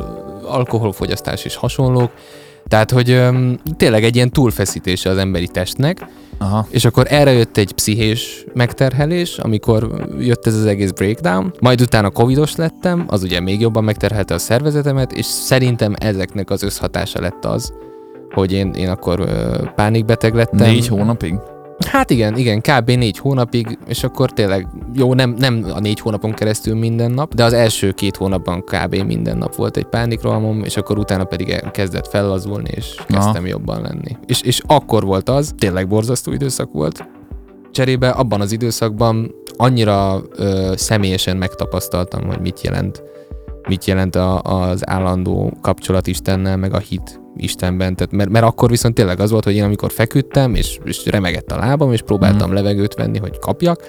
alkoholfogyasztás és hasonlók, tehát, hogy öm, tényleg egy ilyen túlfeszítése az emberi testnek, Aha. és akkor erre jött egy pszichés megterhelés, amikor jött ez az egész breakdown, majd utána covidos lettem, az ugye még jobban megterhelte a szervezetemet, és szerintem ezeknek az összhatása lett az, hogy én, én akkor ö, pánikbeteg lettem. Négy hónapig? Hát igen, igen, kb. négy hónapig, és akkor tényleg, jó, nem, nem a négy hónapon keresztül minden nap, de az első két hónapban kb. minden nap volt egy pánikrohamom, és akkor utána pedig kezdett fellazulni, és kezdtem jobban lenni. És, és akkor volt az, tényleg borzasztó időszak volt. Cserébe abban az időszakban annyira ö, személyesen megtapasztaltam, hogy mit jelent mit jelent a, az állandó kapcsolat Istennel, meg a hit Istenben. Tehát, mert, mert akkor viszont tényleg az volt, hogy én amikor feküdtem, és, és remegett a lábam, és próbáltam Mhm. levegőt venni, hogy kapjak,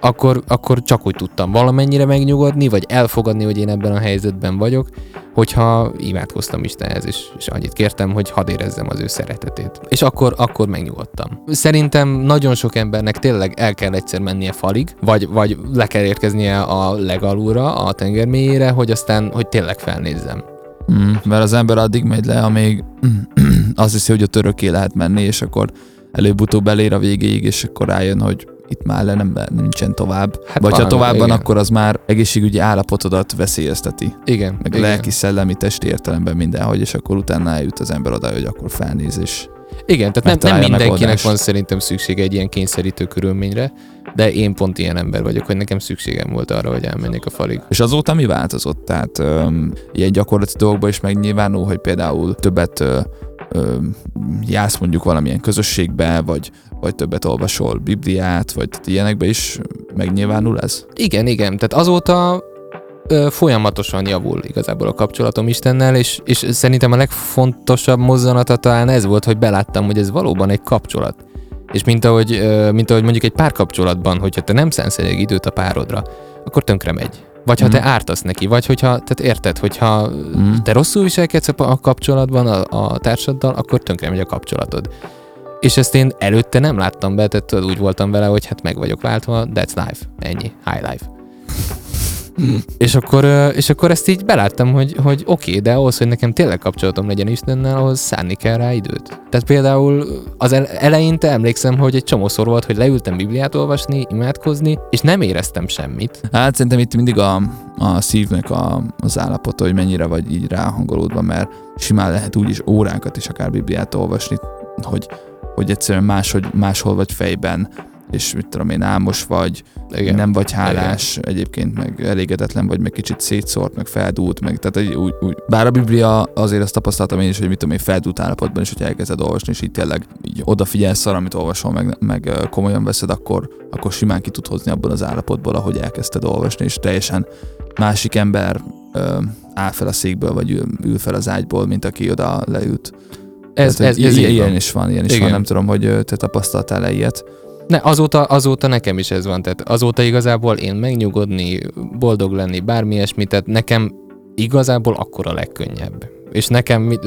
akkor, akkor csak úgy tudtam valamennyire megnyugodni, vagy elfogadni, hogy én ebben a helyzetben vagyok, hogyha imádkoztam Istenhez, és, és annyit kértem, hogy hadd érezzem az ő szeretetét. És akkor, akkor megnyugodtam. Szerintem nagyon sok embernek tényleg el kell egyszer mennie falig, vagy, vagy le kell érkeznie a legalúra, a tenger mélyére, hogy aztán, hogy tényleg felnézzem. Mm, mert az ember addig megy le, amíg azt hiszi, hogy ott örökké lehet menni, és akkor előbb-utóbb elér a végéig, és akkor rájön, hogy itt már le nem, nincsen tovább. Hát Vagy ha tovább van, igen. akkor az már egészségügyi állapotodat veszélyezteti. Igen. Meg igen. lelki, szellemi, testi értelemben mindenhogy, és akkor utána eljut az ember oda, hogy akkor felnéz, és Igen, tehát nem, nem mindenkinek megoldást. van szerintem szüksége egy ilyen kényszerítő körülményre, de én pont ilyen ember vagyok, hogy nekem szükségem volt arra, hogy elmenjek a falig. És azóta mi változott? Tehát öm, ilyen gyakorlati dolgokban is megnyilvánul, hogy például többet ö, ö, jársz mondjuk valamilyen közösségbe, vagy, vagy többet olvasol Bibliát, vagy ilyenekbe is megnyilvánul ez? Igen, igen, tehát azóta ö, folyamatosan javul igazából a kapcsolatom Istennel, és, és szerintem a legfontosabb mozzanata talán ez volt, hogy beláttam, hogy ez valóban egy kapcsolat. És mint ahogy, ö, mint ahogy mondjuk egy párkapcsolatban, hogyha te nem szánsz időt a párodra, akkor tönkre megy. Vagy ha Mhm. te ártasz neki, vagy hogyha, tehát érted, hogyha Mhm. te rosszul viselkedsz a kapcsolatban a, a társaddal, akkor tönkre megy a kapcsolatod. És ezt én előtte nem láttam be, tehát úgy voltam vele, hogy hát meg vagyok váltva, that's life, ennyi, high life. És, akkor, és akkor ezt így beláttam, hogy, hogy oké, okay, de ahhoz, hogy nekem tényleg kapcsolatom legyen Istennel, ahhoz szánni kell rá időt. Tehát például az el- eleinte emlékszem, hogy egy csomószor volt, hogy leültem Bibliát olvasni, imádkozni, és nem éreztem semmit. Hát szerintem itt mindig a, a szívnek a, az állapota, hogy mennyire vagy így ráhangolódva, mert simán lehet úgy is órákat is akár Bibliát olvasni, hogy, hogy egyszerűen máshogy, máshol vagy fejben, és mit tudom én, álmos vagy, Igen. nem vagy hálás, egyébként meg elégedetlen vagy, meg kicsit szétszórt, meg feldúlt, meg tehát egy, úgy, úgy, bár a Biblia azért azt tapasztaltam én is, hogy mit tudom én, feldúlt állapotban is, hogy elkezded olvasni, és így tényleg így odafigyelsz arra, amit olvasol, meg, meg komolyan veszed, akkor, akkor simán ki tud hozni abból az állapotból, ahogy elkezdted olvasni, és teljesen másik ember ö, áll fel a székből, vagy ül, ül fel az ágyból, mint aki oda leült. Ez, Tehát, ez, hogy ez ilyen, ilyen is van, ilyen is Igen. van. Nem tudom, hogy te tapasztaltál-e ilyet. Ne, azóta, azóta nekem is ez van, tehát azóta igazából én megnyugodni, boldog lenni, bármi ilyesmi, tehát nekem igazából akkor a legkönnyebb. És nekem,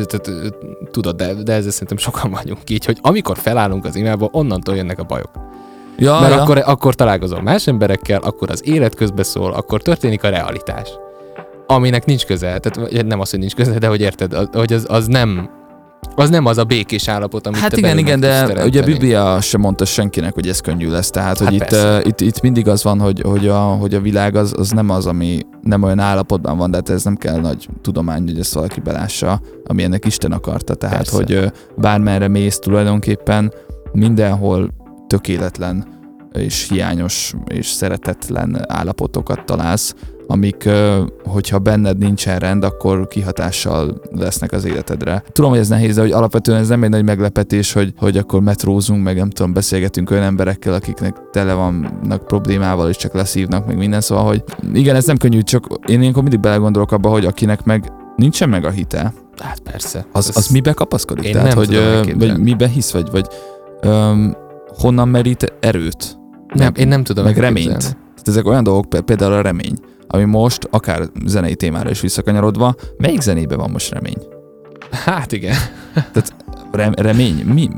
tudod, de, de ezzel szerintem sokan vagyunk így, hogy amikor felállunk az imába, onnantól jönnek a bajok. Ja, Mert ja. akkor, akkor találkozol más emberekkel, akkor az élet közbe szól, akkor történik a realitás. Aminek nincs köze, tehát nem az, hogy nincs köze, de hogy érted, hogy az, az nem az nem az a békés állapot, amit Hát igen, igen, de ugye a teremteni. Biblia sem mondta senkinek, hogy ez könnyű lesz. Tehát, hogy Hát itt, uh, itt, itt, mindig az van, hogy, hogy, a, hogy a világ az, az nem az, ami nem olyan állapotban van, de hát ez nem kell nagy tudomány, hogy ezt valaki belássa, ami ennek Isten akarta. Tehát, Persze. hogy uh, bármerre mész tulajdonképpen, mindenhol tökéletlen és hiányos és szeretetlen állapotokat találsz, amik, hogyha benned nincsen rend, akkor kihatással lesznek az életedre. Tudom, hogy ez nehéz, de hogy alapvetően ez nem egy nagy meglepetés, hogy, hogy akkor metrózunk, meg nem tudom, beszélgetünk olyan emberekkel, akiknek tele vannak problémával, és csak leszívnak, meg minden, szóval, hogy igen, ez nem könnyű, csak én ilyenkor mindig belegondolok abba, hogy akinek meg nincsen meg a hite, Hát persze. az, az mibe kapaszkodik? Én Tehát, nem hogy, tudom vagy mibe hisz, vagy, vagy öm, honnan merít erőt? Nem, meg- én nem tudom meg reményt. Tehát ezek olyan dolgok, pé- például a remény, ami most, akár zenei témára is visszakanyarodva, melyik zenébe van most remény? Hát igen. Rem, remény? Mi?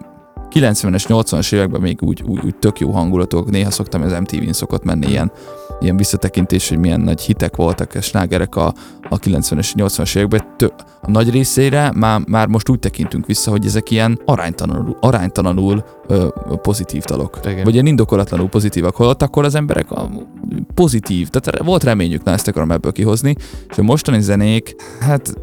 90-es, 80-as években még úgy, úgy, úgy tök jó hangulatok, néha szoktam, az MTV-n szokott menni ilyen, ilyen visszatekintés, hogy milyen nagy hitek voltak, és slágerek a, a 90-es, 80-as években. Tö, a nagy részére már, már most úgy tekintünk vissza, hogy ezek ilyen aránytalanul, aránytalanul ö, pozitív dalok. Igen. Vagy ilyen indokolatlanul pozitívak, holott akkor az emberek a pozitív, tehát volt reményük, na ezt akarom ebből kihozni, és a mostani zenék, hát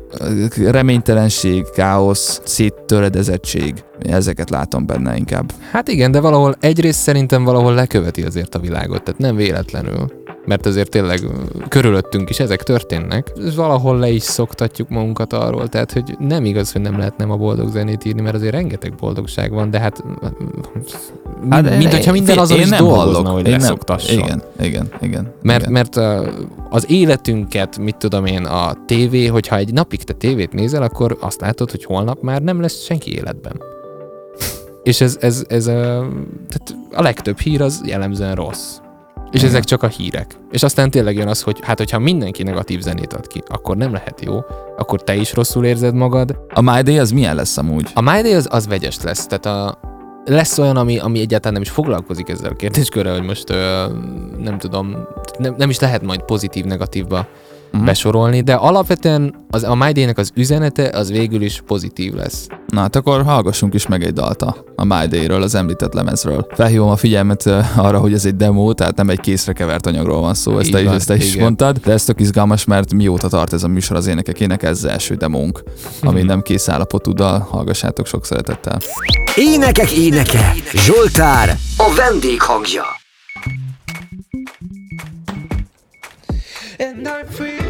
reménytelenség, káosz, széttöredezettség, ezeket látom benne inkább. Hát igen, de valahol egyrészt szerintem valahol leköveti azért a világot, tehát nem véletlenül. Mert azért tényleg körülöttünk is ezek történnek, valahol le is szoktatjuk magunkat arról, tehát hogy nem igaz, hogy nem lehet nem a boldog zenét írni, mert azért rengeteg boldogság van, de hát, hát mint, mint hogyha minden azon én is nem dolgozna, hallok. hogy leszoktasson. Igen, igen, igen. Mert, igen. mert az életünket, mit tudom én, a tévé, hogyha egy napig te tévét nézel, akkor azt látod, hogy holnap már nem lesz senki életben. És ez, ez, ez a, tehát a legtöbb hír az jellemzően rossz. És Igen. ezek csak a hírek. És aztán tényleg jön az, hogy hát hogyha mindenki negatív zenét ad ki, akkor nem lehet jó, akkor te is rosszul érzed magad. A My Day az milyen lesz amúgy? A My Day az, az vegyes lesz, tehát a, lesz olyan, ami, ami egyáltalán nem is foglalkozik ezzel a kérdéskörrel, hogy most ö, nem tudom, nem, nem is lehet majd pozitív-negatívba Mhm. besorolni, de alapvetően az, a My Day-nek az üzenete az végül is pozitív lesz. Na hát akkor hallgassunk is meg egy dalt a My Day-ről, az említett lemezről. Felhívom a figyelmet arra, hogy ez egy demo, tehát nem egy készre kevert anyagról van szó, ezt te, is, ezt te is mondtad, de ez tök izgalmas, mert mióta tart ez a műsor az énekek éneke, ez az első demónk, ami nem kész állapotú dal, hallgassátok sok szeretettel. Énekek éneke, Zsoltár, a vendég hangja. and I'm free.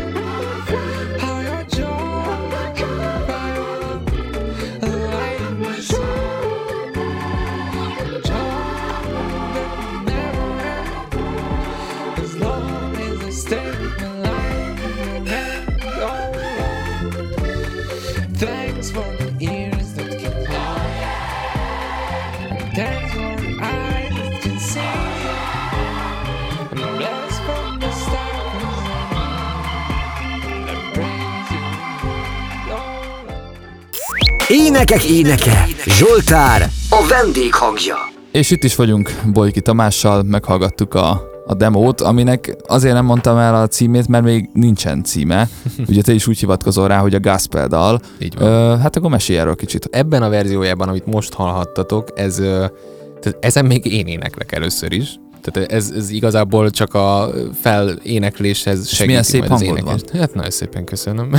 Énekek éneke, Zsoltár, a vendég hangja. És itt is vagyunk Bolyki Tamással, meghallgattuk a, a demót, aminek azért nem mondtam el a címét, mert még nincsen címe. Ugye te is úgy hivatkozol rá, hogy a gospel dal. Így van. Ö, hát akkor mesélj erről kicsit. Ebben a verziójában, amit most hallhattatok, ez, tehát ezen még én éneklek először is. Tehát ez, ez igazából csak a felénekléshez segíti milyen szép majd az hangod énekest. Hát nagyon szépen köszönöm.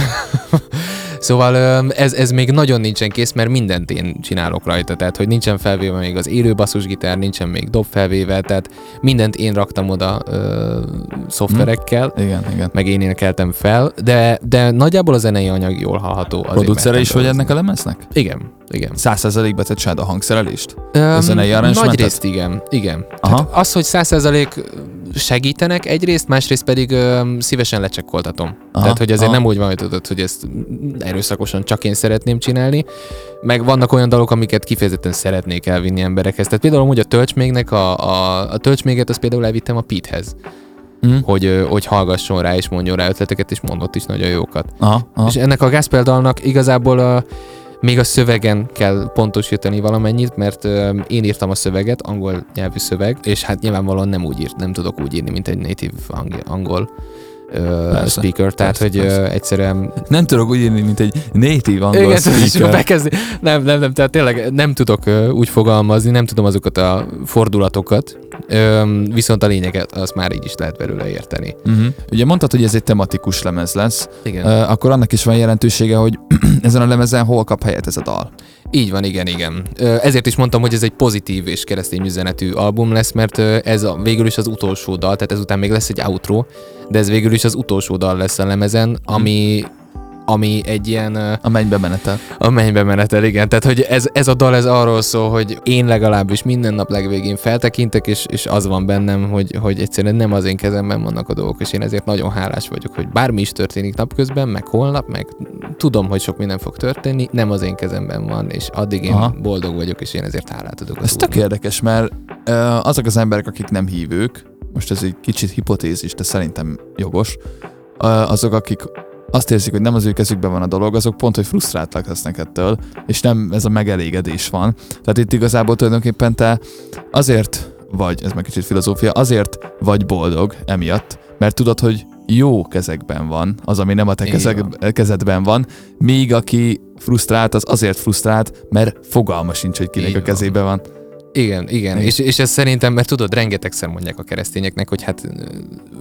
Szóval ez, ez még nagyon nincsen kész, mert mindent én csinálok rajta, tehát hogy nincsen felvéve még az élő basszusgitár, nincsen még dob felvéve, tehát mindent én raktam oda ö, szoftverekkel, Igen, igen. meg én énekeltem fel, de, de nagyjából a zenei anyag jól hallható. azért Producere is vagy ennek a lemeznek? Igen, igen. Száz százalékba csinálod a hangszerelést? Um, zenei arrangementet? Nagy részt igen, igen. Aha. Tehát az, hogy száz százalék segítenek egyrészt, másrészt pedig ö, szívesen lecsekkoltatom. Aha, Tehát, hogy azért aha. nem úgy van, hogy tudod, hogy ezt erőszakosan csak én szeretném csinálni, meg vannak olyan dalok, amiket kifejezetten szeretnék elvinni emberekhez. Tehát például amúgy a tölcsmégnek, a, a, a tölcsméget azt például elvittem a Pete-hez, Mm. hogy, hogy hallgasson rá és mondjon rá ötleteket, és mondott is nagyon jókat. Aha, aha. És ennek a gospel dalnak igazából a, még a szövegen kell pontosítani valamennyit, mert ö, én írtam a szöveget, angol nyelvű szöveg, és hát nyilvánvalóan nem úgy írt, nem tudok úgy írni, mint egy native angol, ö, Persze, speaker, tehát persze, hogy persze. ö, egyszerűen Nem tudok úgy írni, mint egy native angol igen, speaker. bekezdi. Nem, nem, nem, tehát tényleg nem tudok ö, úgy fogalmazni, nem tudom azokat a fordulatokat, ö, viszont a lényeget azt már így is lehet belőle érteni. Uh-huh. Ugye mondtad, hogy ez egy tematikus lemez lesz, Igen. uh, akkor annak is van jelentősége, hogy ezen a lemezen hol kap helyet ez a dal. Így van, igen, igen. Ö, Ezért is mondtam, hogy ez egy pozitív és keresztény üzenetű album lesz, mert ö, ez a, végül is az utolsó dal, tehát ezután még lesz egy outro, de ez végül is az utolsó dal lesz a lemezen, ami ami egy ilyen ö, A mennybe menetel. a mennybe menetel, igen. Tehát, hogy ez, ez a dal ez arról szól, hogy én legalábbis minden nap legvégén feltekintek, és, és az van bennem, hogy, hogy egyszerűen nem az én kezemben vannak a dolgok, és én ezért nagyon hálás vagyok, hogy bármi is történik napközben, meg holnap, meg tudom, hogy sok minden fog történni, nem az én kezemben van, és addig én Aha. Boldog vagyok, és én ezért hálát adok. Ez tök érdekes, mert uh, azok az emberek, akik nem hívők, most ez egy kicsit hipotézis, de szerintem jogos, azok, akik azt érzik, hogy nem az ő kezükben van a dolog, azok pont, hogy frusztráltak lesznek ettől, és nem ez a megelégedés van. Tehát itt igazából tulajdonképpen te azért vagy, ez meg kicsit filozófia, azért vagy boldog emiatt, mert tudod, hogy jó kezekben van, az, ami nem a te kezeg, kezedben van, míg aki frusztrált, az azért frusztrált, mert fogalma sincs, hogy kinek Így a van. kezében van. Igen, igen, Igen. és, és ez szerintem, mert tudod, rengetegszer mondják a keresztényeknek, hogy hát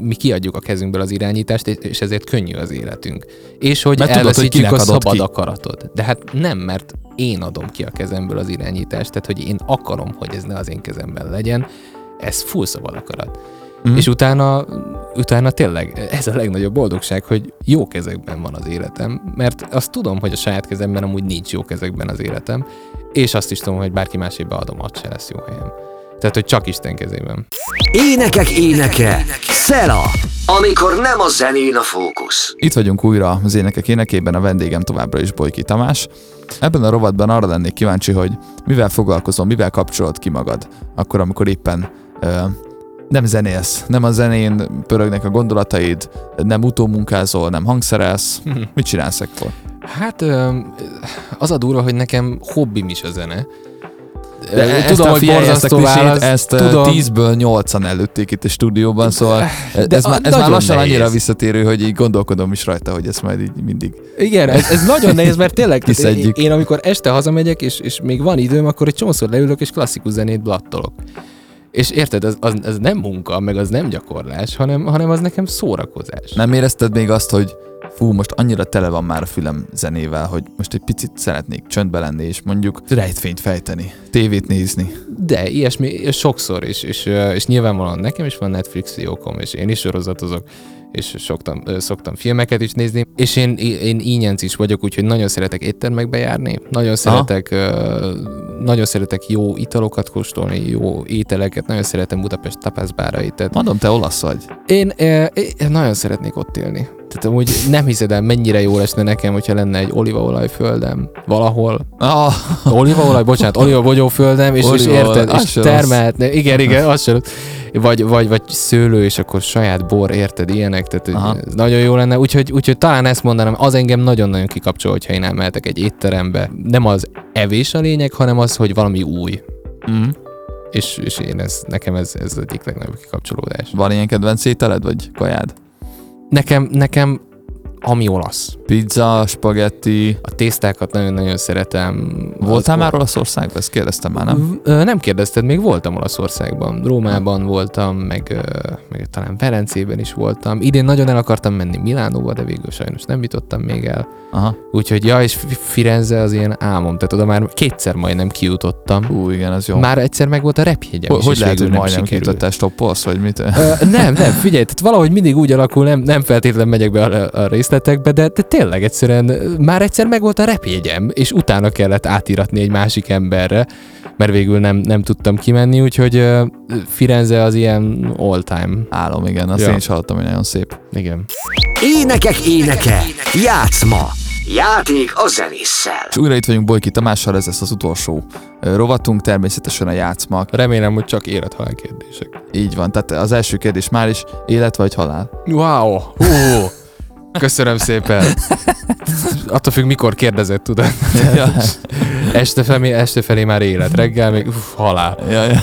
mi kiadjuk a kezünkből az irányítást, és- ezért könnyű az életünk. És hogy Mert tudod, hogy elveszítjük a szabad ki. akaratod. De hát nem, mert én adom ki a kezemből az irányítást, tehát hogy én akarom, hogy ez ne az én kezemben legyen, ez full szabad akarat. Mm. És utána, utána tényleg ez a legnagyobb boldogság, hogy jó kezekben van az életem, mert azt tudom, hogy a saját kezemben amúgy nincs jó kezekben az életem, és azt is tudom, hogy bárki másébe adom, az se lesz jó helyem. Tehát, hogy csak Isten kezében. Énekek éneke, Szela, amikor nem a zenén a fókusz. Itt vagyunk újra az énekek énekében, a vendégem továbbra is Bolyki Tamás. Ebben a rovatban arra lennék kíváncsi, hogy mivel foglalkozom, mivel kapcsolod ki magad, akkor, amikor éppen ö, nem zenélsz, nem a zenén pörögnek a gondolataid, nem utómunkázol, nem hangszerelsz. Mit csinálsz ekkor? Hát az a durva, hogy nekem hobbim is a zene. De ezt tudom, a hogy ezt a borzasztó klisét, válasz, ezt tudom. tudom. 10-ből 8-an előtték itt a stúdióban, szóval De ez, a- már, ez már lassan nehéz. annyira visszatérő, hogy így gondolkodom is rajta, hogy ezt majd így mindig Igen, ez, ez nagyon nehéz, mert tényleg Kiszedjük. én amikor este hazamegyek, és, és még van időm, akkor egy csomószor leülök, és klasszikus zenét blattolok. És érted, az, az, az nem munka, meg az nem gyakorlás, hanem, hanem az nekem szórakozás. Nem érezted még azt, hogy fú, most annyira tele van már a fülem zenével, hogy most egy picit szeretnék csöndbe lenni, és mondjuk rejtfényt fejteni, tévét nézni. De ilyesmi sokszor is, és, ö, és nyilvánvalóan nekem is van Netflix fiókom, és én is sorozatozok, és soktam, szoktam filmeket is nézni, és én, én ínyenc is vagyok, úgyhogy nagyon szeretek éttermekbe járni, nagyon szeretek, ö, nagyon szeretek jó italokat kóstolni, jó ételeket, nagyon szeretem Budapest tapaszbárait, tehát Mondom, te olasz vagy. én, én nagyon szeretnék ott élni. Tehát amúgy nem hiszed el, mennyire jó lesne nekem, hogyha lenne egy olívaolajföldem valahol, Ah, Olívaolaj, bocsánat, olívabogyóföldem, és, és érted, és termelhetne, igen, igen, az se rossz. vagy, vagy, vagy szőlő, és akkor saját bor, érted, ilyenek, tehát Aha. ez nagyon jó lenne, úgyhogy, úgyhogy talán ezt mondanám, az engem nagyon-nagyon kikapcsol, hogyha én elmehetek egy étterembe. Nem az evés a lényeg, hanem az, hogy valami új. mm. És, és én ez, nekem ez, ez egyik legnagyobb kikapcsolódás. van ilyen kedvenc ételed, vagy kajád? Nekem, nekem ami olasz. Pizza, spagetti. A tésztákat nagyon-nagyon szeretem. Voltál már Olaszországban? Ezt kérdeztem már, nem? V- Nem kérdezted, még voltam Olaszországban. Rómában voltam, meg, meg talán Velencében is voltam. Idén nagyon el akartam menni Milánóba, de végül sajnos nem jutottam még el. Aha. Úgyhogy ja, és Fi- Firenze az ilyen álmom. Tehát oda már kétszer majdnem kijutottam. Ú, igen, az jó. Már egyszer meg volt a repjegyem Hogy, is, hogy és lehet, hogy nem majdnem kijutottál stoppolsz, vagy mit? Ö, nem, nem, figyelj, tehát valahogy mindig úgy alakul, nem, nem feltétlenül megyek be a, a részletekbe, de, de tényleg egyszerűen már egyszer meg volt a repjegyem, és utána kellett átíratni egy másik emberre, mert végül nem, nem tudtam kimenni, úgyhogy ö, Firenze az ilyen all-time. Álom, igen, azt Ja. én is hallottam, hogy nagyon szép. Igen. Énekek éneke, játszma, játék a zenésszel. És újra itt vagyunk Bojki Tamással, ez lesz az utolsó rovatunk, természetesen a játszma. Remélem, hogy csak élethalál kérdések. Így van, tehát az első kérdés már is, élet vagy halál? Wow! Hú! Köszönöm szépen. Attól függ, mikor kérdezett, tudod. ja, Este felé, este felé már élet, reggel még uff, halál. ja, ja.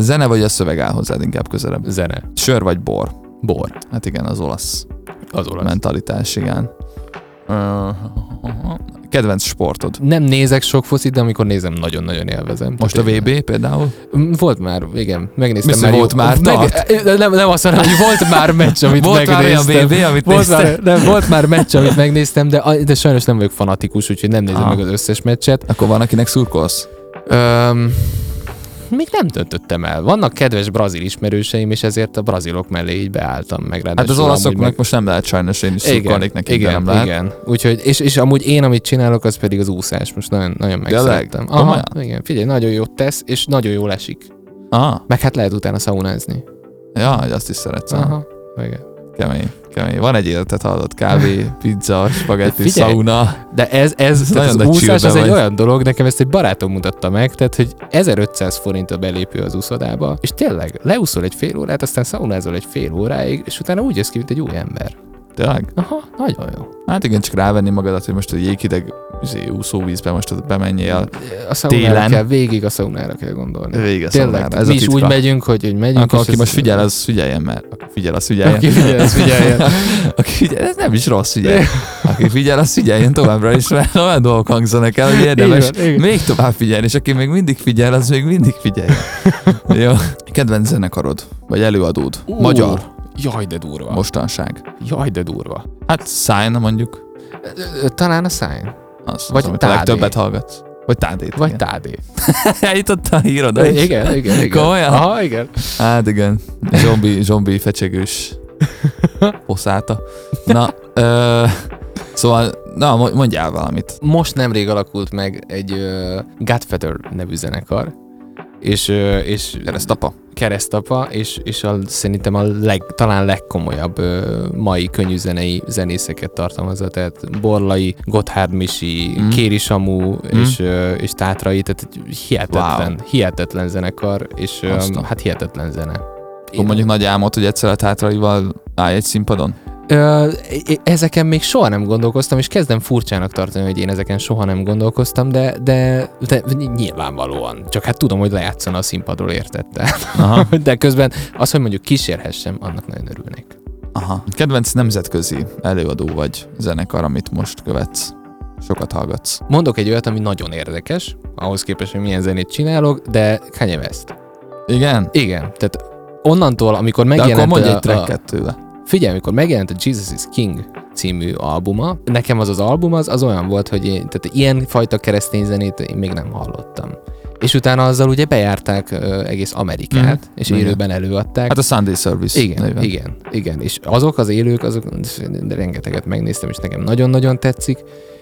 Zene vagy a szöveg áll hozzád inkább közelebb? Zene. Sör vagy bor? Bor. Hát igen, az olasz Az olasz. mentalitás, igen. Kedvenc sportod? Nem nézek sok focit, de amikor nézem, nagyon-nagyon élvezem. Most a VB például? Mm, Volt már, igen, megnéztem Mi már. volt jó- már? Tart? nem, nem azt mondom, hogy volt már meccs, amit Volt már olyan megnéztem. VB, amit volt már, nem, volt már meccs, amit megnéztem, de, de sajnos nem vagyok fanatikus, úgyhogy nem nézem Aha. meg az összes meccset. Akkor van, akinek szurkolsz? Öm, még nem döntöttem el. Vannak kedves brazil ismerőseim, és ezért a brazilok mellé így beálltam meg. Hát az olaszoknak amúgy most nem lehet sajnos, én is nekik, de igen, nem lehet. igen. Úgyhogy, és, és amúgy én, amit csinálok, az pedig az úszás. Most nagyon, nagyon megszerettem. Aha, igen. Figyelj, nagyon jót tesz, és nagyon jól esik. Ah, Meg hát lehet utána szaunázni. ja, azt is szeretsz. Aha. Igen. Kemény, kemény. Van egy életet hallott, kávé, pizza, spagetti, Figyelj, szauna. De ez, ez tehát nagyon az úszás az egy olyan dolog, nekem ezt egy barátom mutatta meg, tehát hogy 1500 forint a belépő az úszodába, és tényleg leúszol egy fél órát, aztán szaunázol egy fél óráig, és utána úgy jössz ki, mint egy új ember. Tényleg? Aha, nagyon jó. Hát igen, csak rávenni magadat, hogy most a jéghideg izé, úszóvízbe most bemenjél. A Télen. kell, végig a szaunára kell gondolni. Végig a Tényleg, szaunára, ez mi is úgy megyünk, hogy, hogy megyünk. Akkor aki most figyel, az figyeljen, mert aki figyel, az figyeljen. Aki figyel, az figyeljen. aki figyel, ez nem is rossz, figyelj. Aki figyel, az figyeljen továbbra is, mert olyan dolgok hangzanak el, hogy érdemes igen. még tovább figyelni, és aki még mindig figyel, az még mindig figyel. Jó. Kedvenc zenekarod, vagy előadód? Ú, Magyar, Jaj, de durva. mostanság. Jaj, de durva. Hát Sign mondjuk, Talán a Sign. az, Vagy az amit a legtöbbet hallgatsz. Vagy Tádét. Vagy igen. Tádé. Eljutotta a hír oda is. Igen, igen, igen. Komolyan? Aha, igen. Hát igen, zombi, zombi fecsegős poszáta. Na, ö, szóval, na, mo- mondjál valamit. Most nemrég alakult meg egy uh, Godfather nevű zenekar, és, és Keresztapa. keresztapa, és, és a, szerintem a leg, talán legkomolyabb mai könnyűzenei zenészeket tartalmazza, tehát Borlai, Gotthard Misi, Mm. Kéri Samu Mm. és, és Tátrai, tehát hihetetlen, wow. hihetetlen zenekar, és um, hát hihetetlen zene. Akkor mondjuk nagy álmod, hogy egyszer a tátraival állj egy színpadon? Ö, ezeken még soha nem gondolkoztam, és kezdem furcsának tartani, hogy én ezeken soha nem gondolkoztam, de, de, de nyilvánvalóan. Csak hát tudom, hogy lejátszana a színpadról, értette. Aha. De közben az, hogy mondjuk kísérhessem, annak nagyon örülnék. Aha. Kedvenc nemzetközi előadó vagy zenekar, amit most követsz? Sokat hallgatsz. Mondok egy olyat, ami nagyon érdekes, ahhoz képest, hogy milyen zenét csinálok, de Kanye West. Igen? Igen, tehát onnantól, amikor De megjelent akkor mondj a, egy a, tracket tőle. Figyelj, amikor megjelent a Jesus is King című albuma, nekem az az album az, az olyan volt, hogy én, tehát ilyen fajta keresztény zenét én még nem hallottam. És utána azzal ugye bejárták ö, egész Amerikát, Mhm. és Igen. élőben előadták. Hát a Sunday Service igen, néven. igen, igen. És azok az élők, azok rengeteget megnéztem, és nekem nagyon-nagyon tetszik.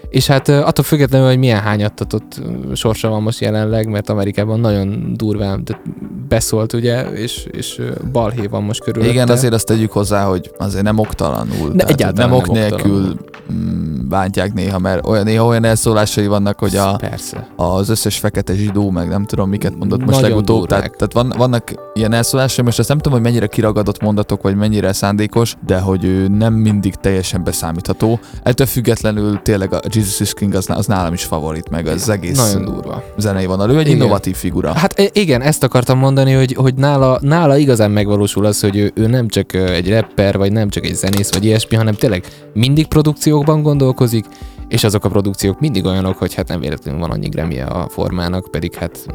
És hát attól függetlenül, hogy milyen hányattatott sorsa van most jelenleg, mert Amerikában nagyon durván tehát beszólt, ugye, és, és balhé van most körülötte. Igen, azért azt tegyük hozzá, hogy azért nem oktalanul. tehát egyáltalán nem ok nem nélkül oktalanul. Mm, bántják néha, mert olyan, néha olyan elszólásai vannak, hogy a, Persze. az összes fekete zsidó, meg nem tudom miket mondott most Nagyon legutóbb. durvák. Tehát, tehát van, vannak ilyen elszólásai, most azt nem tudom, hogy mennyire kiragadott mondatok, vagy mennyire szándékos, de hogy ő nem mindig teljesen beszámítható. Ettől függetlenül tényleg a Jesus is King az, az nálam is favorit, meg az egész Nagyon durva. zenei vonal. Ő egy Igen. innovatív figura. Hát i- igen, ezt akartam mondani, hogy, hogy nála, nála igazán megvalósul az, hogy ő, ő nem csak egy rapper, vagy nem csak egy zenész, vagy ilyesmi, hanem tényleg mindig produkciókban gondolkozik, és azok a produkciók mindig olyanok, hogy hát nem véletlenül van annyi gremie a formának, pedig hát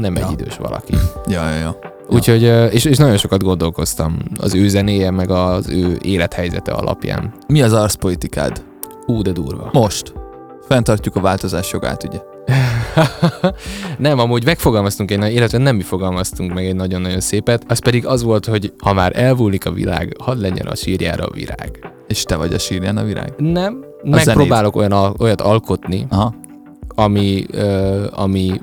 nem egy Ja. idős valaki. Ja, ja, ja. Úgyhogy, és, és nagyon sokat gondolkoztam az ő zenéje, meg az ő élethelyzete alapján. Mi az arszpolitikád? Ú, de durva. Most. Fenntartjuk a változás jogát, ugye? nem, amúgy megfogalmaztunk egy, illetve nem mi fogalmaztunk meg egy nagyon-nagyon szépet, az pedig az volt, hogy ha már elvúlik a világ, hadd legyen a sírjára a virág. És te vagy a sírján a virág? Nem, megpróbálok olyan, olyat alkotni, Aha. ami, ö, ami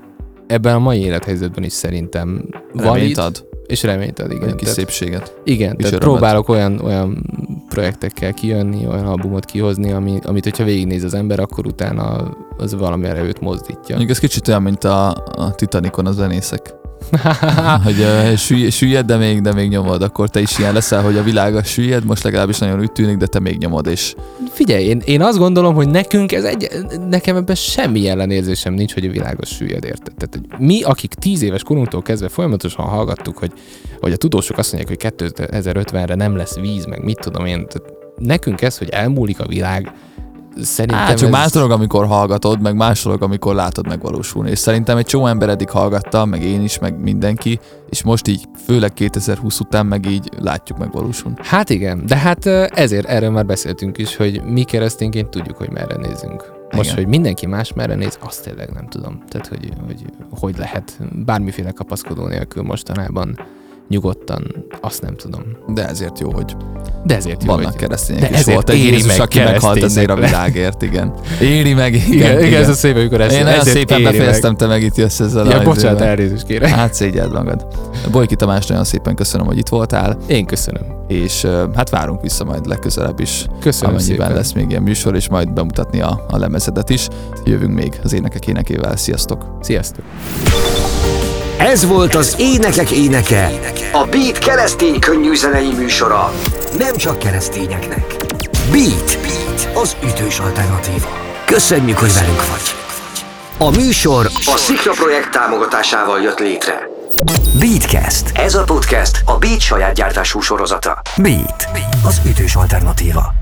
ebben a mai élethelyzetben is szerintem Reményt valid, ad, és reményt ad, igen. egy kis Tehát- szépséget. Igen, És tehát örömet. próbálok olyan, olyan projektekkel kijönni, olyan albumot kihozni, ami, amit hogyha végignéz az ember, akkor utána az valamire őt mozdítja. Mondjuk ez kicsit olyan, mint a, a Titanicon a zenészek. hogy uh, süllyed, süllyed, de még, de még nyomod, akkor te is ilyen leszel, hogy a világ a süllyed, most legalábbis nagyon úgy tűnik, de te még nyomod, és Figyelj, én, én azt gondolom, hogy nekünk ez egy, nekem ebben semmi ellenérzésem nincs, hogy a világos süllyed érted. Tehát hogy mi, akik tíz éves korunktól kezdve folyamatosan hallgattuk, hogy, hogy a tudósok azt mondják, hogy 2050-re nem lesz víz, meg mit tudom én. Tehát nekünk ez, hogy elmúlik a világ, szerintem Hát csak ez... más dolog, amikor hallgatod, meg más dolog, amikor látod megvalósulni. És szerintem egy csomó ember eddig hallgatta, meg én is, meg mindenki, és most így, főleg 2020 után meg így látjuk megvalósulni. Hát igen, de hát ezért erről már beszéltünk is, hogy mi keresztényként tudjuk, hogy merre nézünk. Most, Igen. hogy mindenki más merre néz, azt tényleg nem tudom. Tehát, hogy hogy, hogy lehet bármiféle kapaszkodó nélkül mostanában nyugodtan, azt nem tudom. De ezért jó, hogy De ezért jó, vannak hogy... keresztények De is. ezért Volt egy éri Jézus, meg aki meghalt azért a világért, igen. Éri meg, igen. Igen, igen, igen. ez a szép, amikor ezt Én ezért szépen befejeztem, te meg itt jössz ezzel Meg. Ja, a bocsánat, elnézést kérek. Hát szégyeld magad. Bojki Tamás, nagyon szépen köszönöm, hogy itt voltál, Én köszönöm. és hát várunk vissza majd legközelebb is, Köszönöm amennyiben szépen. lesz még ilyen műsor, és majd bemutatni a, a lemezedet is. Jövünk még az énekek énekével. Sziasztok! Sziasztok! Ez volt az Énekek Éneke, a Beat keresztény könnyű zenei műsora. Nem csak keresztényeknek. Beat, Beat, az ütős alternatíva. Köszönjük, hogy velünk vagy. A műsor a Szikra projekt támogatásával jött létre. Beatcast. Ez a podcast a Beat saját gyártású sorozata. Beat, az ütős alternatíva.